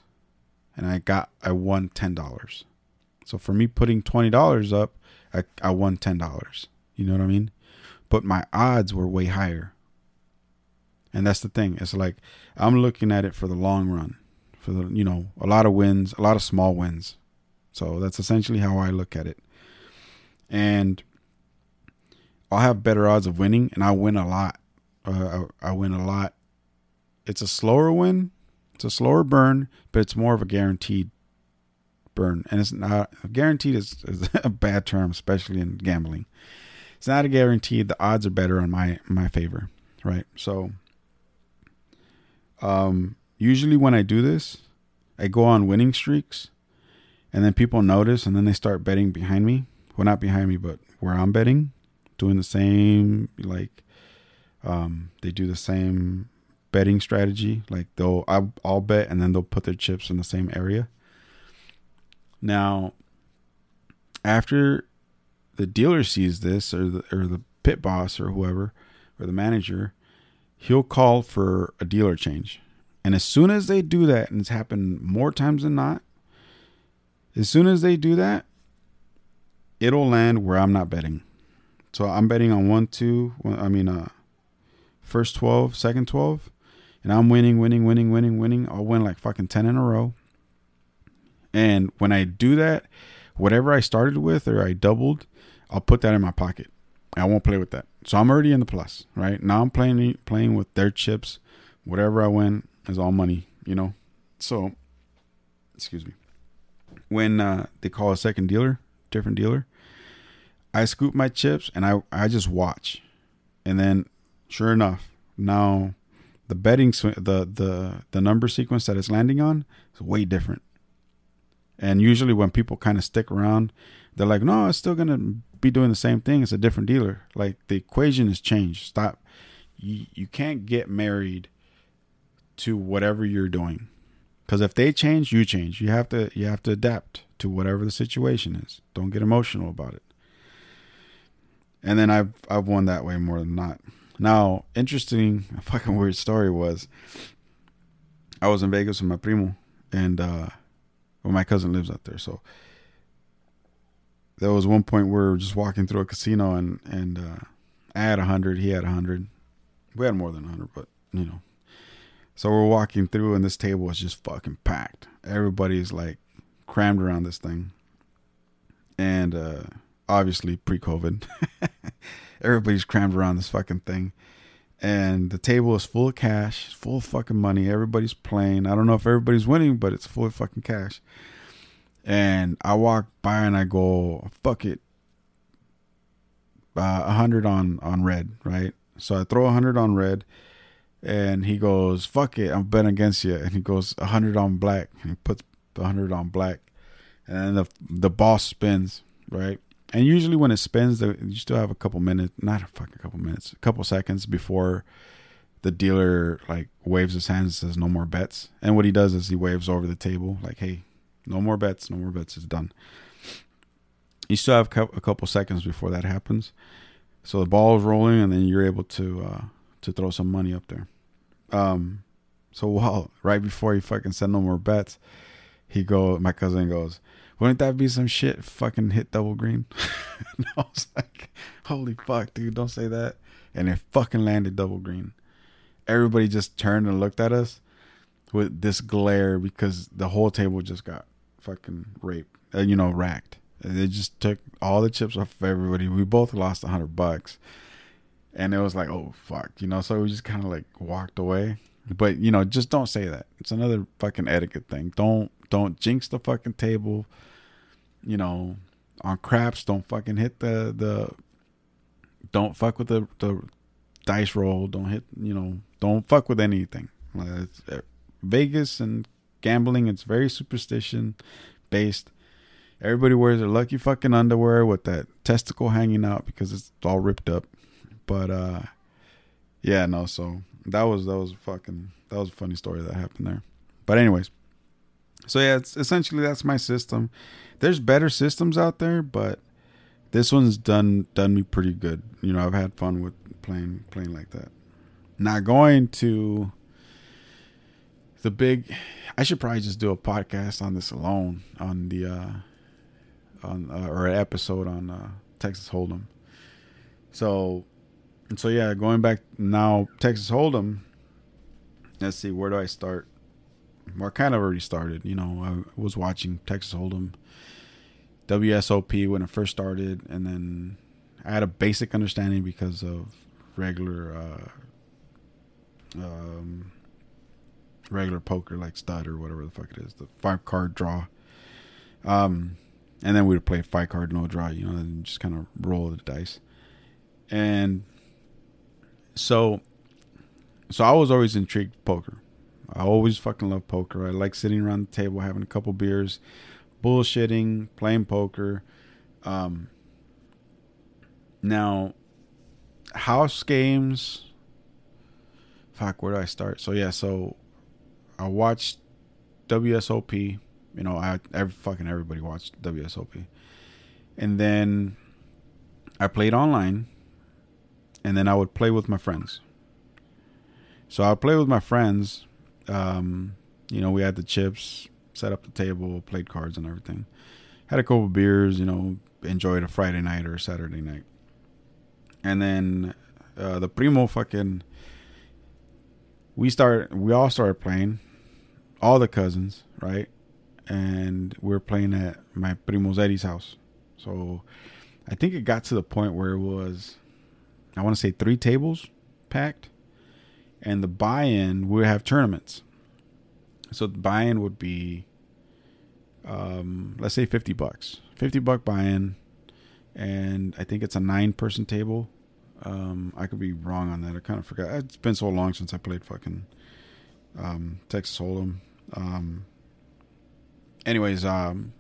and I got I won $10. So for me putting $20 up, I, I won $10. You know what I mean? But my odds were way higher. And that's the thing. It's like I'm looking at it for the long run. For the you know, a lot of wins, a lot of small wins. So that's essentially how I look at it. And I'll have better odds of winning and I'll win a lot. Uh, I, I win a lot. It's a slower win. It's a slower burn, but it's more of a guaranteed burn. And it's not guaranteed is, is a bad term, especially in gambling. It's not a guarantee. The odds are better on my my favor, right? So um, usually when I do this, I go on winning streaks, and then people notice, and then they start betting behind me. Well, not behind me, but where I'm betting, doing the same like um, they do the same betting strategy. Like they'll I'll, I'll bet, and then they'll put their chips in the same area. Now, after the dealer sees this, or the or the pit boss, or whoever, or the manager, he'll call for a dealer change. And as soon as they do that, and it's happened more times than not, as soon as they do that, it'll land where I'm not betting. So I'm betting on one, two, I mean, uh, first 12, second 12, and I'm winning, winning, winning, winning, winning. I'll win like fucking 10 in a row. And when I do that, whatever I started with or I doubled, I'll put that in my pocket. I won't play with that. So I'm already in the plus, right? Now I'm playing playing with their chips. Whatever I win is all money, you know. So, excuse me. When uh, they call a second dealer, different dealer, I scoop my chips and I I just watch, and then sure enough, now the betting the the the number sequence that it's landing on is way different. And usually when people kind of stick around, they're like, no, it's still gonna be doing the same thing. It's a different dealer. Like the equation has changed. Stop. You, you can't get married to whatever you're doing. Because if they change, you change. You have to you have to adapt to whatever the situation is. Don't get emotional about it. And then I've I've won that way more than not. Now, interesting, fucking weird story was I was in Vegas with my primo, and uh, well, my cousin lives out there, so there was one point where we were just walking through a casino and and uh, I had a hundred, he had a hundred. We had more than a hundred, but you know. So we're walking through and this table was just fucking packed. Everybody's like crammed around this thing. And uh obviously pre-COVID. Everybody's crammed around this fucking thing. And the table is full of cash, full of fucking money. Everybody's playing. I don't know if everybody's winning, but it's full of fucking cash. And I walk by and I go, fuck it. Uh, a uh, hundred on, on red, right? So I throw a hundred on red and he goes, fuck it, I'm betting against you. And he goes, a hundred on black. And he puts the hundred on black. And the the boss spins, right? And usually when it spins, you still have a couple minutes, not a fucking couple minutes, a couple seconds before the dealer like waves his hands and says no more bets. And what he does is he waves over the table like, hey, no more bets. No more bets. It's done. You still have a couple seconds before that happens. So the ball is rolling, and then you're able to uh, to throw some money up there. Um, so while right before he fucking said no more bets, he go, my cousin goes, wouldn't that be some shit? Fucking hit double green. and I was like, holy fuck, dude, don't say that. And it fucking landed double green. Everybody just turned and looked at us with this glare because the whole table just got fucking raped, uh, you know, racked. They just took all the chips off of everybody. We both lost a hundred bucks, and it was like, oh fuck, you know. So we just kind of like walked away. But you know, just don't say that. It's another fucking etiquette thing. Don't don't jinx the fucking table. You know, on craps, don't fucking hit the the. Don't fuck with the the dice roll. Don't hit. You know, don't fuck with anything. It's, uh, Vegas and gambling. It's very superstition based. Everybody wears their lucky fucking underwear with that testicle hanging out because it's all ripped up. But uh yeah, no, so that was that was fucking that was a funny story that happened there. But anyways. So yeah, it's essentially that's my system. There's better systems out there, but this one's done done me pretty good. You know, I've had fun with playing playing like that. Not going to the big I should probably just do a podcast on this alone on the uh on uh, or an episode on uh, Texas Hold'em. So, so yeah, going back now, Texas Hold'em. Let's see, where do I start? Well, I kind of already started. You know, I was watching Texas Hold'em, WSOP when it first started, and then I had a basic understanding because of regular, uh, um, regular poker like stud or whatever the fuck it is, the five card draw. Um, and then we would play five card no draw, you know, and just kind of roll the dice. And so, so I was always intrigued poker. I always fucking love poker. I like sitting around the table having a couple beers, bullshitting, playing poker. Um, now, house games. Fuck, where do I start? So yeah, so I watched WSOP you know, I every, fucking everybody watched WSOP, and then I played online, and then I would play with my friends. So I would play with my friends. Um, you know, we had the chips, set up the table, played cards and everything. Had a couple beers, you know, enjoyed a Friday night or a Saturday night. And then uh, the primo fucking we start we all started playing all the cousins right and we are playing at my primo's Eddie's house. So I think it got to the point where it was, I want to say three tables packed, and the buy-in would have tournaments. So the buy-in would be, um, let's say fifty bucks, fifty buck buy-in, and I think it's a nine-person table. Um, I could be wrong on that. I kind of forgot. It's been so long since I played fucking um, Texas Hold'em. Um, anyways, um,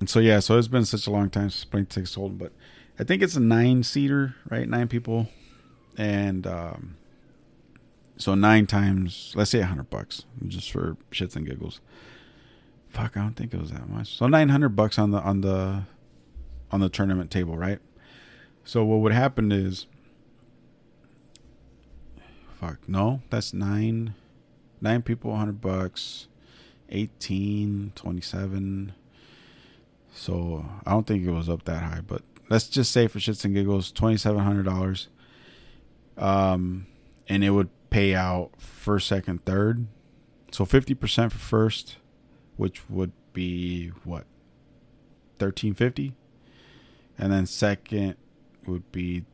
and so yeah, so it's been such a long time since playing Texas Hold'em, but I think it's a nine seater, right? Nine people, and um, so nine times, let's say a hundred bucks, just for shits and giggles. Fuck, I don't think it was that much. So nine hundred bucks on the on the on the tournament table, right? So what would happen is, fuck, no, that's nine, nine people, hundred bucks 18, 27. So I don't think it was up that high, but let's just say for shits and giggles, twenty seven hundred dollars. Um, and it would pay out first, second, third. So fifty percent for first, which would be what thirteen fifty, and then second would be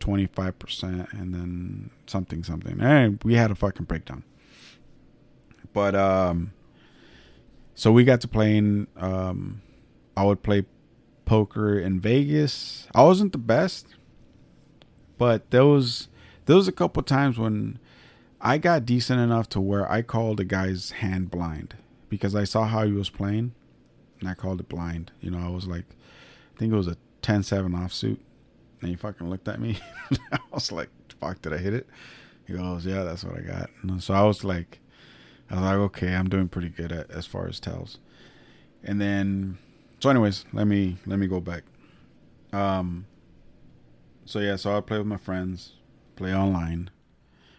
twenty five percent, and then something something. And we had a fucking breakdown. But um, so we got to playing. Um, I would play poker in Vegas. I wasn't the best, but there was there was a couple times when I got decent enough to where I called a guy's hand blind because I saw how he was playing, and I called it blind. You know, I was like, I think it was a 10-7 offsuit, and he fucking looked at me. I was like, "Fuck, did I hit it?" He goes, "Yeah, that's what I got." And so I was like I was like, okay, I'm doing pretty good at, as far as tells. And then, so anyways, let me let me go back. Um. So yeah, so I play with my friends, play online.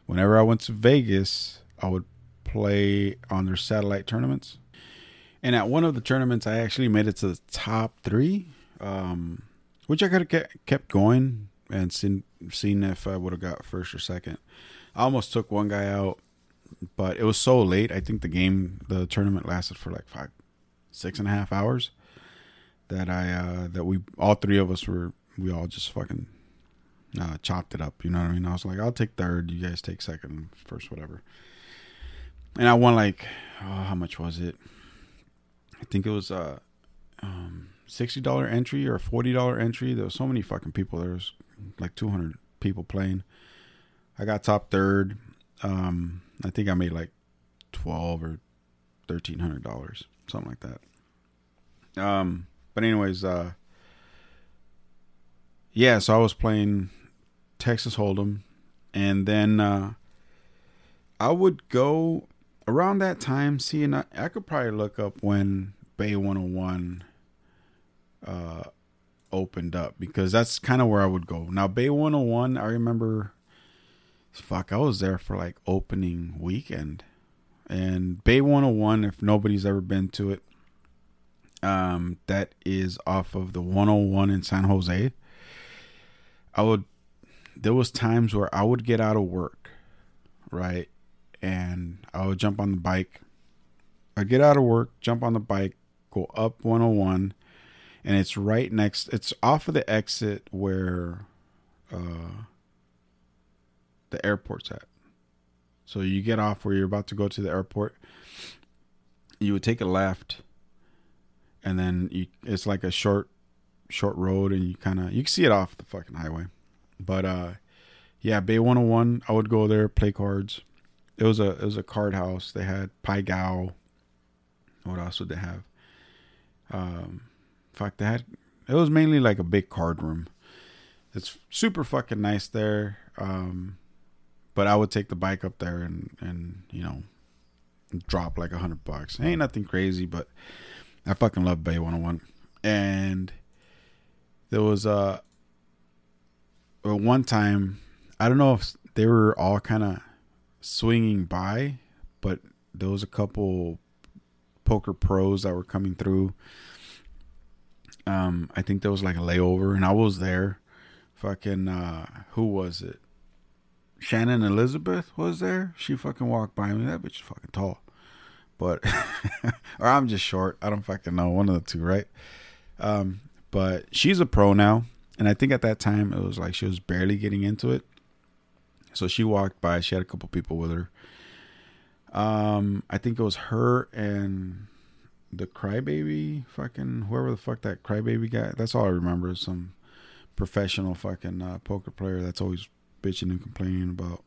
Whenever I went to Vegas, I would play on their satellite tournaments, And at one of the tournaments, I actually made it to the top three, um, which I could have kept going and seen seen if I would have got first or second. I almost took one guy out, but it was so late. I think the game, the tournament lasted for like five, six and a half hours. That I uh that we all three of us were we all just fucking uh, chopped it up. You know what I mean? I was like, I'll take third. You guys take second, first, whatever. And I won like, oh, how much was it? I think it was uh, um, sixty dollar entry or forty dollar entry. There was so many fucking people. There was like two hundred people playing. I got top third. Um, I think I made like twelve or thirteen hundred dollars, something like that. Um, but anyways, uh, yeah. So I was playing Texas Hold'em, and then uh, I would go around that time, see, and I, I could probably look up when Bay 101 uh, opened up because that's kind of where I would go. Now, Bay 101, I remember, fuck, I was there for like opening weekend. And Bay 101, if nobody's ever been to it, um, that is off of the 101 in San Jose. I would, there was times where I would get out of work, right? and I would jump on the bike. I'd get out of work, jump on the bike, go up 101, and it's right next. It's off of the exit where uh, the airport's at. So you get off where you're about to go to the airport. You would take a left, and then you, it's like a short, short road, and you kind of you can see it off the fucking highway. But uh, yeah, Bay 101. I would go there, play cards it was a it was a card house. They had Pai Gow. What else would they have? Um, fuck, they had. It was mainly like a big card room. It's super fucking nice there. Um, but I would take the bike up there and and you know drop like a hundred bucks. Ain't nothing crazy, but I fucking love Bay 101. And there was a uh, one time I don't know if they were all kind of swinging by, but there was a couple poker pros that were coming through. Um, I think there was like a layover, and I was there. Fucking, uh, who was it? Shannon Elizabeth was there. She fucking walked by me. That bitch is fucking tall, but or I'm just short. I don't fucking know. One of the two, right? Um, but she's a pro now, and I think at that time it was like she was barely getting into it. So she walked by. She had a couple people with her. Um, I think it was her and the crybaby, fucking whoever the fuck that crybaby guy. That's all I remember. Some professional fucking uh, poker player that's always bitching and complaining about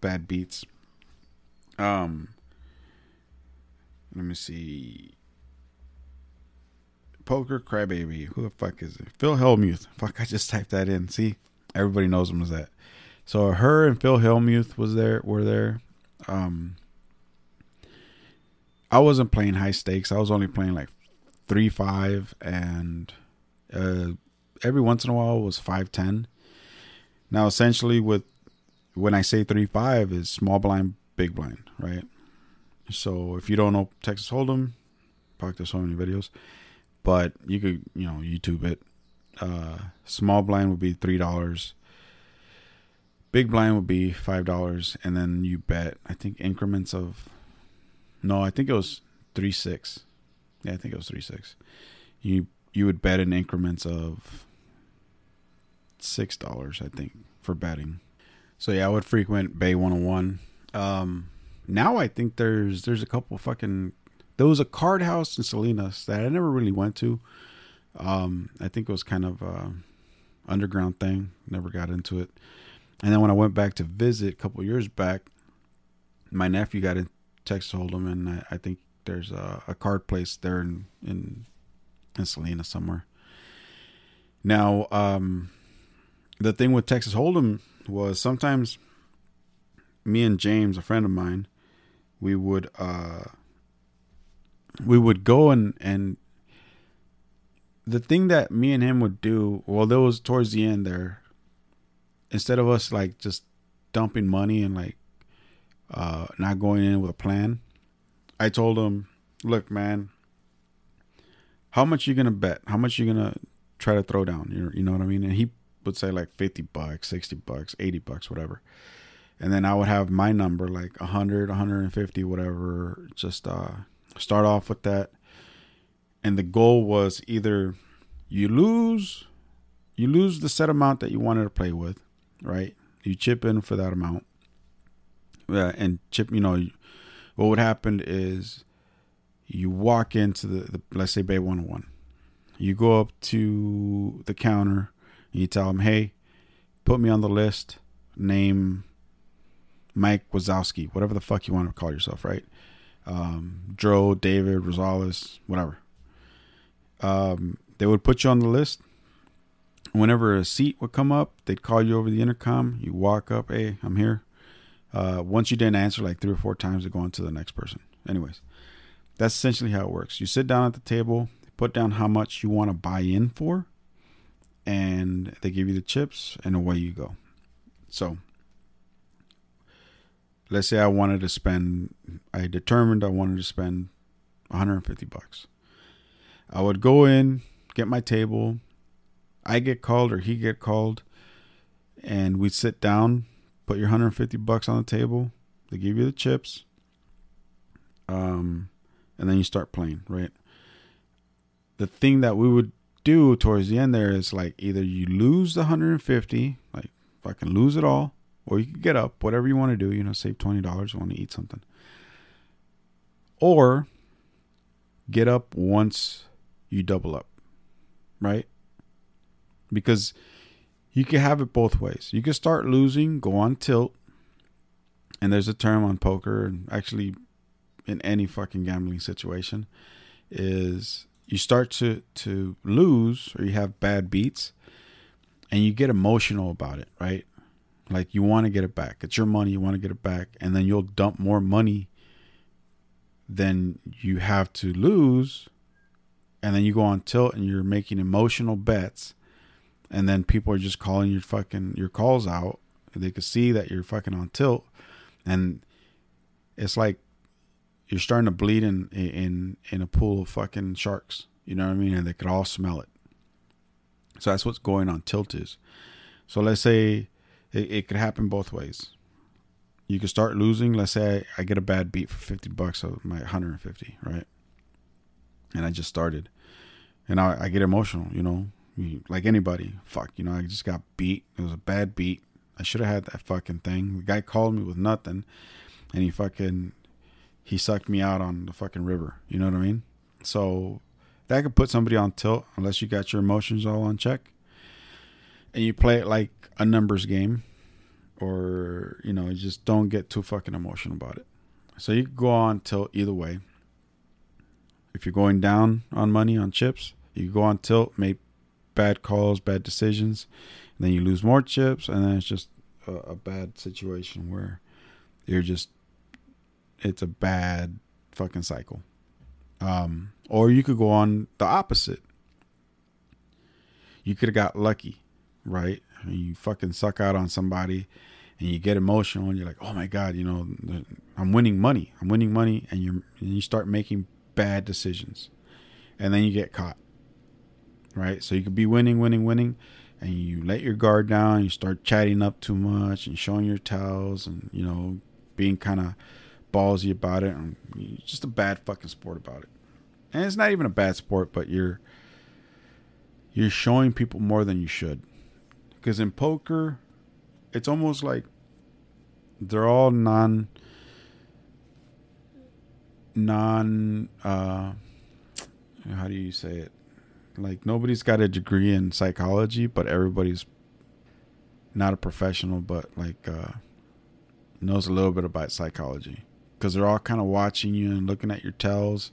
bad beats. Um, let me see. Poker crybaby. Who the fuck is it? Phil Hellmuth. Fuck, I just typed that in. See, everybody knows him as that. So her and Phil Hellmuth was there were there. Um I wasn't playing high stakes. I was only playing like three five and uh every once in a while was five ten. Now essentially with when I say three five is small blind, big blind, right? So if you don't know Texas Hold'em, fuck there's so many videos. But you could, you know, YouTube it. Uh small blind would be three dollars Big blind would be five dollars, and then you bet. I think increments of. No, I think it was three six. Yeah, I think it was three six. You you would bet in increments of six dollars, I think, for betting. So yeah, I would frequent Bay 101. Um, now I think there's there's a couple fucking there was a card house in Salinas that I never really went to. Um, I think it was kind of a underground thing. Never got into it. And then when I went back to visit a couple years back, my nephew got in Texas Hold'em, and I, I think there's a, a, card place there in in, in Salina somewhere. Now, um, the thing with Texas Hold'em was sometimes me and James, a friend of mine, we would uh, we would go and and the thing that me and him would do. Well, there was towards the end there instead of us like just dumping money and like uh not going in with a plan, I told him, "Look, man, how much you gonna bet? How much you gonna try to throw down? You you know what I mean? And he would say like fifty bucks, sixty bucks, eighty bucks, whatever. And then I would have my number like 100, 150, whatever. Just uh, start off with that. And the goal was either you lose, you lose the set amount that you wanted to play with, right? You chip in for that amount. Yeah, and chip, you know, what would happen is you walk into the, the let's say Bay 101. You go up to the counter and you tell them, hey, put me on the list, name Mike Wazowski, whatever the fuck you want to call yourself, right? Um, David, Rosales, whatever. Um, they would put you on the list. Whenever a seat would come up, they'd call you over the intercom. You walk up, hey, I'm here. Uh, once you didn't answer like three or four times, they go on to the next person. Anyways, that's essentially how it works. You sit down at the table, put down how much you want to buy in for, and they give you the chips, and away you go. So, let's say I wanted to spend, I determined I wanted to spend 150 bucks. I would go in, get my table, I get called or he get called, and we'd sit down, put your 150 bucks on the table. They give you the chips. Um, and then you start playing, right? The thing that we would do towards the end there is like either you lose the 150, like fucking lose it all, or you could get up, whatever you want to do, you know, save $20, you want to eat something. Or get up once you double up, right? Because you can have it both ways. You can start losing, go on tilt, and there's a term on poker and actually in any fucking gambling situation is you start to to lose or you have bad beats and you get emotional about it, right? Like you want to get it back. It's your money, you want to get it back, and then you'll dump more money than you have to lose. And then you go on tilt and you're making emotional bets. And then people are just calling your fucking your calls out. They could see that you're fucking on tilt. And it's like you're starting to bleed in in in a pool of fucking sharks. You know what I mean? And they could all smell it. So that's what's going on tilt is. So let's say it, it could happen both ways. You could start losing. Let's say I, I get a bad beat for 50 bucks of my 150, right? And I just started. And I, I get emotional, you know, like anybody. Fuck, you know, I just got beat. It was a bad beat. I should have had that fucking thing. The guy called me with nothing, and he fucking he sucked me out on the fucking river. You know what I mean? So that could put somebody on tilt unless you got your emotions all on check, and you play it like a numbers game, or you know, you just don't get too fucking emotional about it. So you go on tilt either way. If you're going down on money on chips, you go on tilt, make bad calls, bad decisions, then you lose more chips, and then it's just a, a bad situation where you're just it's a bad fucking cycle. Um, or you could go on the opposite. You could have got lucky, right? You fucking suck out on somebody and you get emotional and you're like, oh my God, you know, I'm winning money. I'm winning money. And, you and you start making bad decisions. And then you get caught, right? So you could be winning, winning, winning. And you let your guard down. You start chatting up too much and showing your towels and, you know, being kind of ballsy about it. And just a bad fucking sport about it. And it's not even a bad sport, but you're you're showing people more than you should. Because in poker, it's almost like they're all non non uh how do you say it? Like nobody's got a degree in psychology but everybody's not a professional but like uh knows a little bit about psychology. Because they're all kind of watching you and looking at your tells.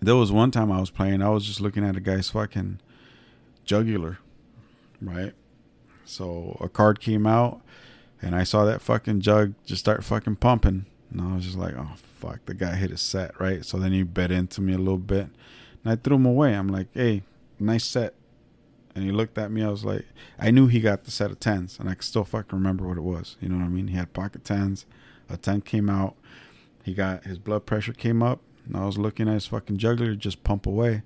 There was one time I was playing, I was just looking at a guy's fucking jugular, right? So a card came out, and I saw that fucking jug just start fucking pumping, and I was just like, oh fuck, the guy hit a set, right? So then he bet into me a little bit, and I threw him away. I'm like, hey, nice set. And he looked at me. I was like, I knew he got the set of tens, and I can still fucking remember what it was. You know what I mean? He had pocket tens a 10 came out. He got his blood pressure came up. And I was looking at his fucking juggler just pump away.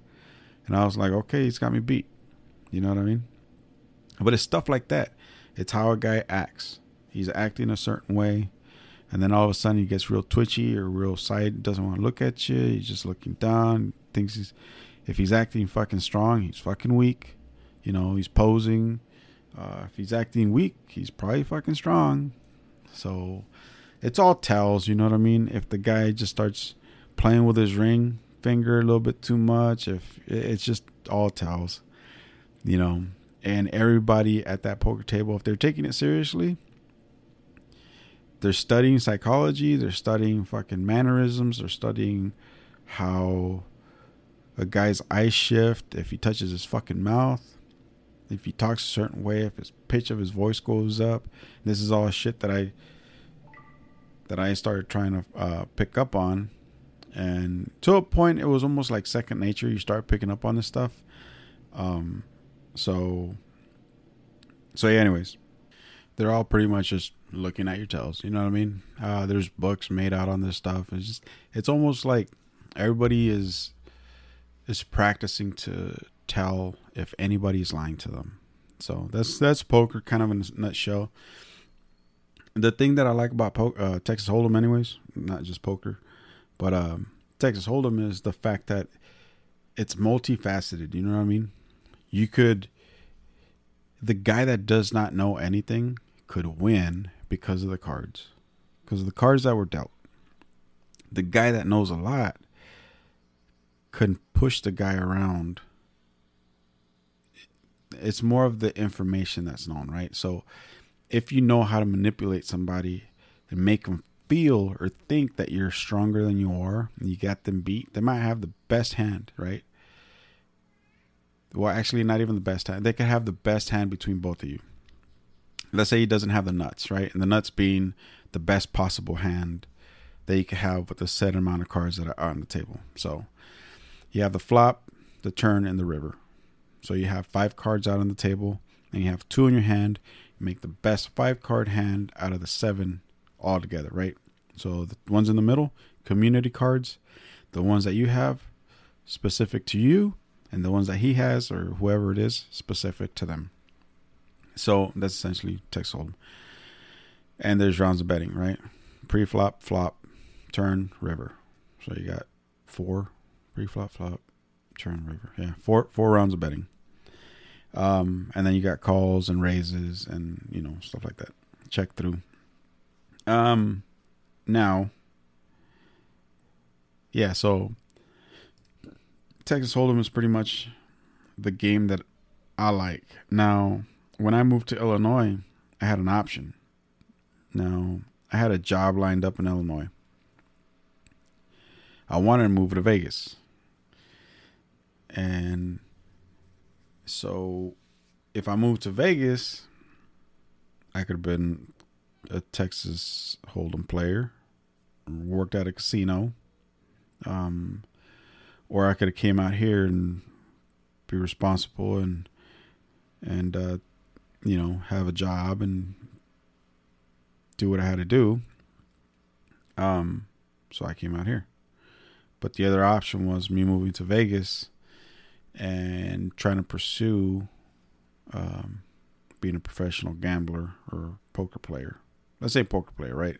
And I was like, okay, he's got me beat. You know what I mean? But it's stuff like that. It's how a guy acts. He's acting a certain way. And then all of a sudden he gets real twitchy or real side, doesn't want to look at you. He's just looking down. Thinks he's, if he's acting fucking strong, he's fucking weak. You know, he's posing. Uh, if he's acting weak, he's probably fucking strong. So it's all tells, you know what I mean? If the guy just starts playing with his ring finger a little bit too much, if it's just all tells, you know. And everybody at that poker table, if they're taking it seriously, they're studying psychology, they're studying fucking mannerisms, they're studying how a guy's eyes shift if he touches his fucking mouth, if he talks a certain way, if his pitch of his voice goes up. This is all shit that I that I started trying to uh, pick up on, and to a point, it was almost like second nature. You start picking up on this stuff. Um, so, so yeah. Anyways, they're all pretty much just looking at your tells. You know what I mean? Uh, there's books made out on this stuff. It's just, it's almost like everybody is is practicing to tell if anybody's lying to them. So that's that's poker, kind of in a nutshell. The thing that I like about po- uh, Texas Hold'em, anyways, not just poker, but um, Texas Hold'em is the fact that it's multifaceted. You know what I mean? You could, the guy that does not know anything could win because of the cards, because of the cards that were dealt. The guy that knows a lot couldn't push the guy around. It's more of the information that's known, right? So if you know how to manipulate somebody and make them feel or think that you're stronger than you are and you got them beat, they might have the best hand, right? Well, actually, not even the best hand. They could have the best hand between both of you. Let's say he doesn't have the nuts, right? And the nuts being the best possible hand that you could have with the set amount of cards that are on the table. So you have the flop, the turn, and the river. So you have five cards out on the table, and you have two in your hand. You make the best five card hand out of the seven all together, right? So the ones in the middle, community cards, the ones that you have specific to you, and the ones that he has or whoever it is specific to them. So that's essentially text hold. And there's rounds of betting, right? Pre-flop, flop, turn, river. So you got four pre-flop, flop, turn, river. Yeah, four four rounds of betting. Um, and then you got calls and raises and you know stuff like that. Check through. Um, now, yeah. So Texas Hold'em is pretty much the game that I like. Now, when I moved to Illinois, I had an option. Now, I had a job lined up in Illinois. I wanted to move to Vegas. And so if I moved to Vegas, I could have been a Texas Hold'em player, worked at a casino, um, or I could have came out here and be responsible and and uh, you know have a job and do what I had to do. Um, so I came out here, but the other option was me moving to Vegas and trying to pursue um, being a professional gambler or poker player. Let's say poker player, right?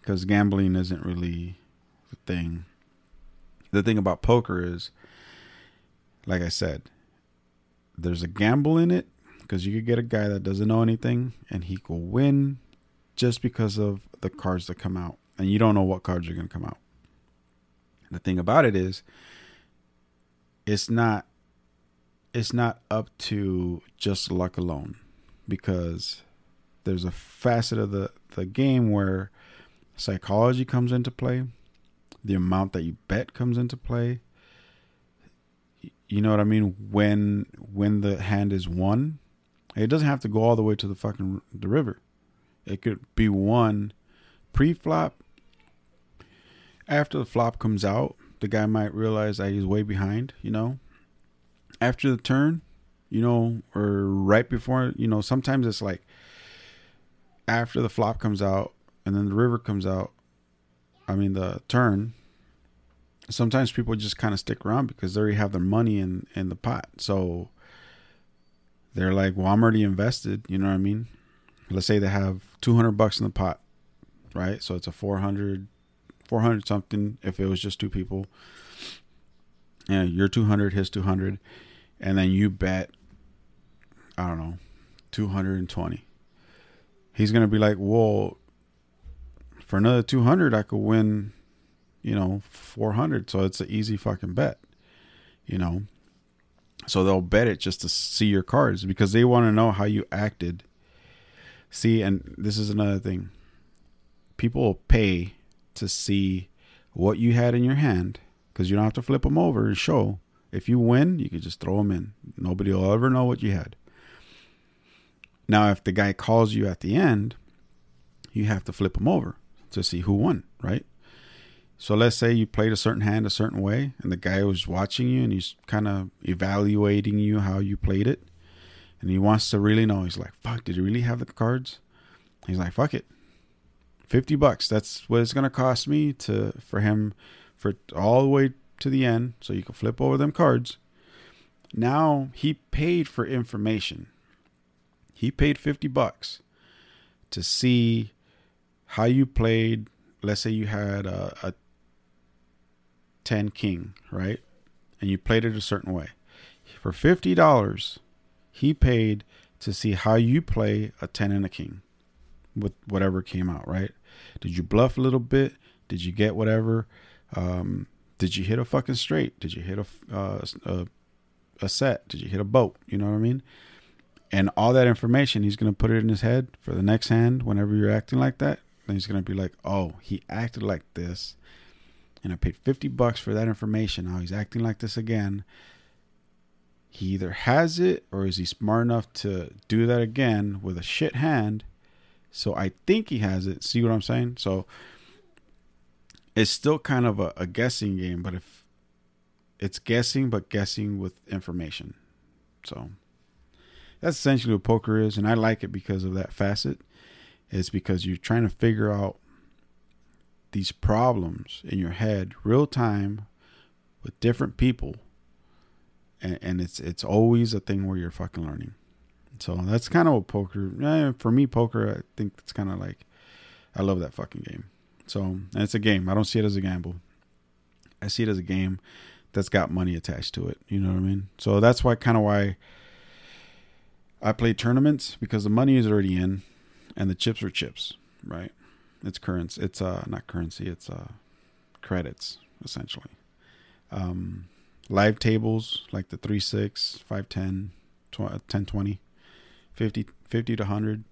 Because gambling isn't really the thing. The thing about poker is, like I said, there's a gamble in it because you could get a guy that doesn't know anything and he could win just because of the cards that come out, and you don't know what cards are going to come out. The thing about it is, it's not it's not up to just luck alone because there's a facet of the, the game where psychology comes into play, the amount that you bet comes into play. You know what I mean? When when the hand is won, it doesn't have to go all the way to the fucking the river. It could be won pre-flop. After the flop comes out, the guy might realize that he's way behind, you know, after the turn, you know, or right before, you know, sometimes it's like after the flop comes out and then the river comes out. I mean, the turn. sometimes people just kind of stick around because they already have their money in in the pot. So they're like, "Well, I'm already invested." You know what I mean? Let's say they have 200 bucks in the pot, right? So it's a 400 400 something if it was just two people. Yeah, you're 200, his 200, and then you bet I don't know, 220. He's going to be like, "Well, for another 200 I could win you know, 400. So it's an easy fucking bet, you know. So they'll bet it just to see your cards because they want to know how you acted. See, and this is another thing. People pay to see what you had in your hand because you don't have to flip them over and show. If you win, you can just throw them in. Nobody will ever know what you had. Now, if the guy calls you at the end, you have to flip them over to see who won, right? So let's say you played a certain hand a certain way, and the guy was watching you and he's kind of evaluating you how you played it, and he wants to really know. He's like, "Fuck, did he really have the cards?" He's like, "Fuck it, fifty bucks. That's what it's gonna cost me to for him for all the way to the end, so you can flip over them cards." Now he paid for information. He paid fifty bucks to see how you played. Let's say you had a, a 10 king, right? And you played it a certain way. For $50, he paid to see how you play a 10 and a king with whatever came out, right? Did you bluff a little bit? Did you get whatever? Um, did you hit a fucking straight? Did you hit a, uh, a, a set? Did you hit a boat? You know what I mean? And all that information, he's going to put it in his head for the next hand whenever you're acting like that. And he's to be like, oh, he acted like this and I paid 50 bucks for that information. Now he's acting like this again. He either has it or is he smart enough to do that again with a shit hand? So I think he has it. See what I'm saying? So it's still kind of a, a guessing game, but if it's guessing, but guessing with information. So that's essentially what poker is, and I like it because of that facet. It's because you're trying to figure out these problems in your head real time with different people. And, and it's it's always a thing where you're fucking learning. So that's kind of what poker eh, for me poker i think it's kind of like i love that fucking game. So and it's a game. I don't see it as a gamble. I see it as a game that's got money attached to it. You know what i mean? So that's why kind of why i play tournaments because the money is already in and the chips are chips right it's currency. It's uh not currency. It's uh credits essentially. Um, live tables like the 3 6, 5 10, 10 20, 50, 50 to 100.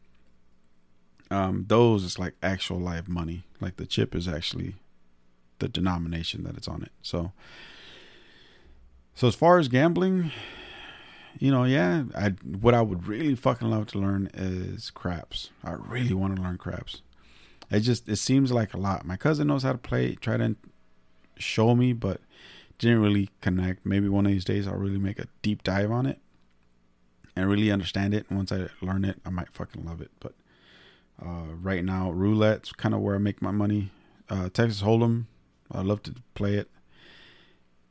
Um, those is like actual live money. Like the chip is actually the denomination that it's on it. So, so as far as gambling, you know, yeah, I what I would really fucking love to learn is craps. I really want to learn craps. It just it seems like a lot. My cousin knows how to play, try to show me, but didn't really connect. Maybe one of these days I'll really make a deep dive on it and really understand it. And once I learn it, I might fucking love it. But uh, right now, roulette's kind of where I make my money. Uh, Texas Hold'em, I love to play it.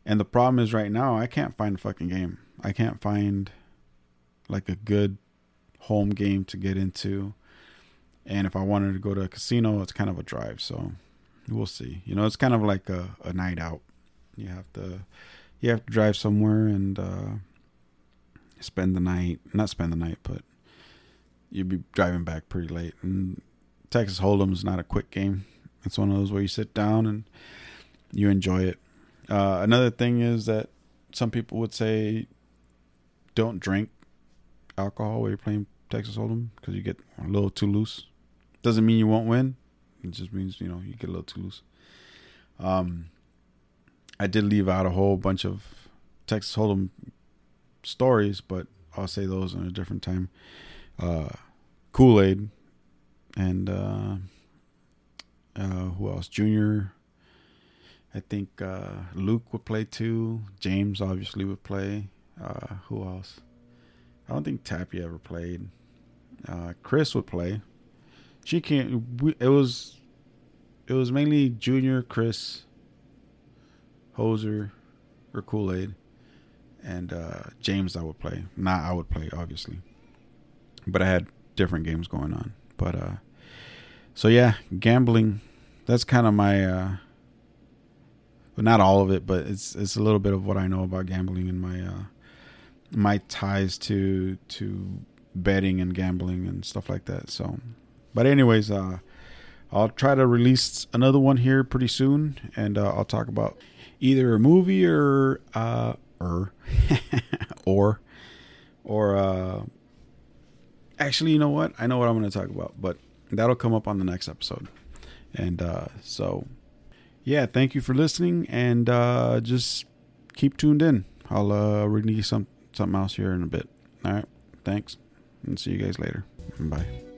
And the problem is right now I can't find a fucking game. I can't find like a good home game to get into. And if I wanted to go to a casino, it's kind of a drive. So we'll see. You know, it's kind of like a, a night out. You have to you have to drive somewhere and uh, spend the night. Not spend the night, but you'd be driving back pretty late. And Texas Hold'em is not a quick game. It's one of those where you sit down and you enjoy it. Uh, another thing is that some people would say don't drink alcohol while you're playing Texas Hold'em because you get a little too loose. Doesn't mean you won't win. It just means you know you get a little too loose. Um, I did leave out a whole bunch of Texas Hold'em stories, but I'll say those in a different time. Uh, Kool Aid and uh, uh, who else? Junior. I think uh, Luke would play too. James obviously would play. Uh, who else? I don't think Tappy ever played. Uh, Chris would play. She can't. It was. It was mainly Junior, Chris. Hoser, or Kool Aid, and uh, James. I would play. Not I would play, obviously, but I had different games going on. But uh, so yeah, gambling. That's kind of my. Uh, but not all of it, but it's it's a little bit of what I know about gambling in my uh, my ties to to betting and gambling and stuff like that. So, but anyways, uh, I'll try to release another one here pretty soon, and uh, I'll talk about either a movie or uh, or or or uh, actually, you know what? I know what I'm going to talk about, but that'll come up on the next episode. And uh, so yeah, thank you for listening, and uh, just keep tuned in. I'll uh, release some something else here in a bit. All right, thanks, and see you guys later. Bye.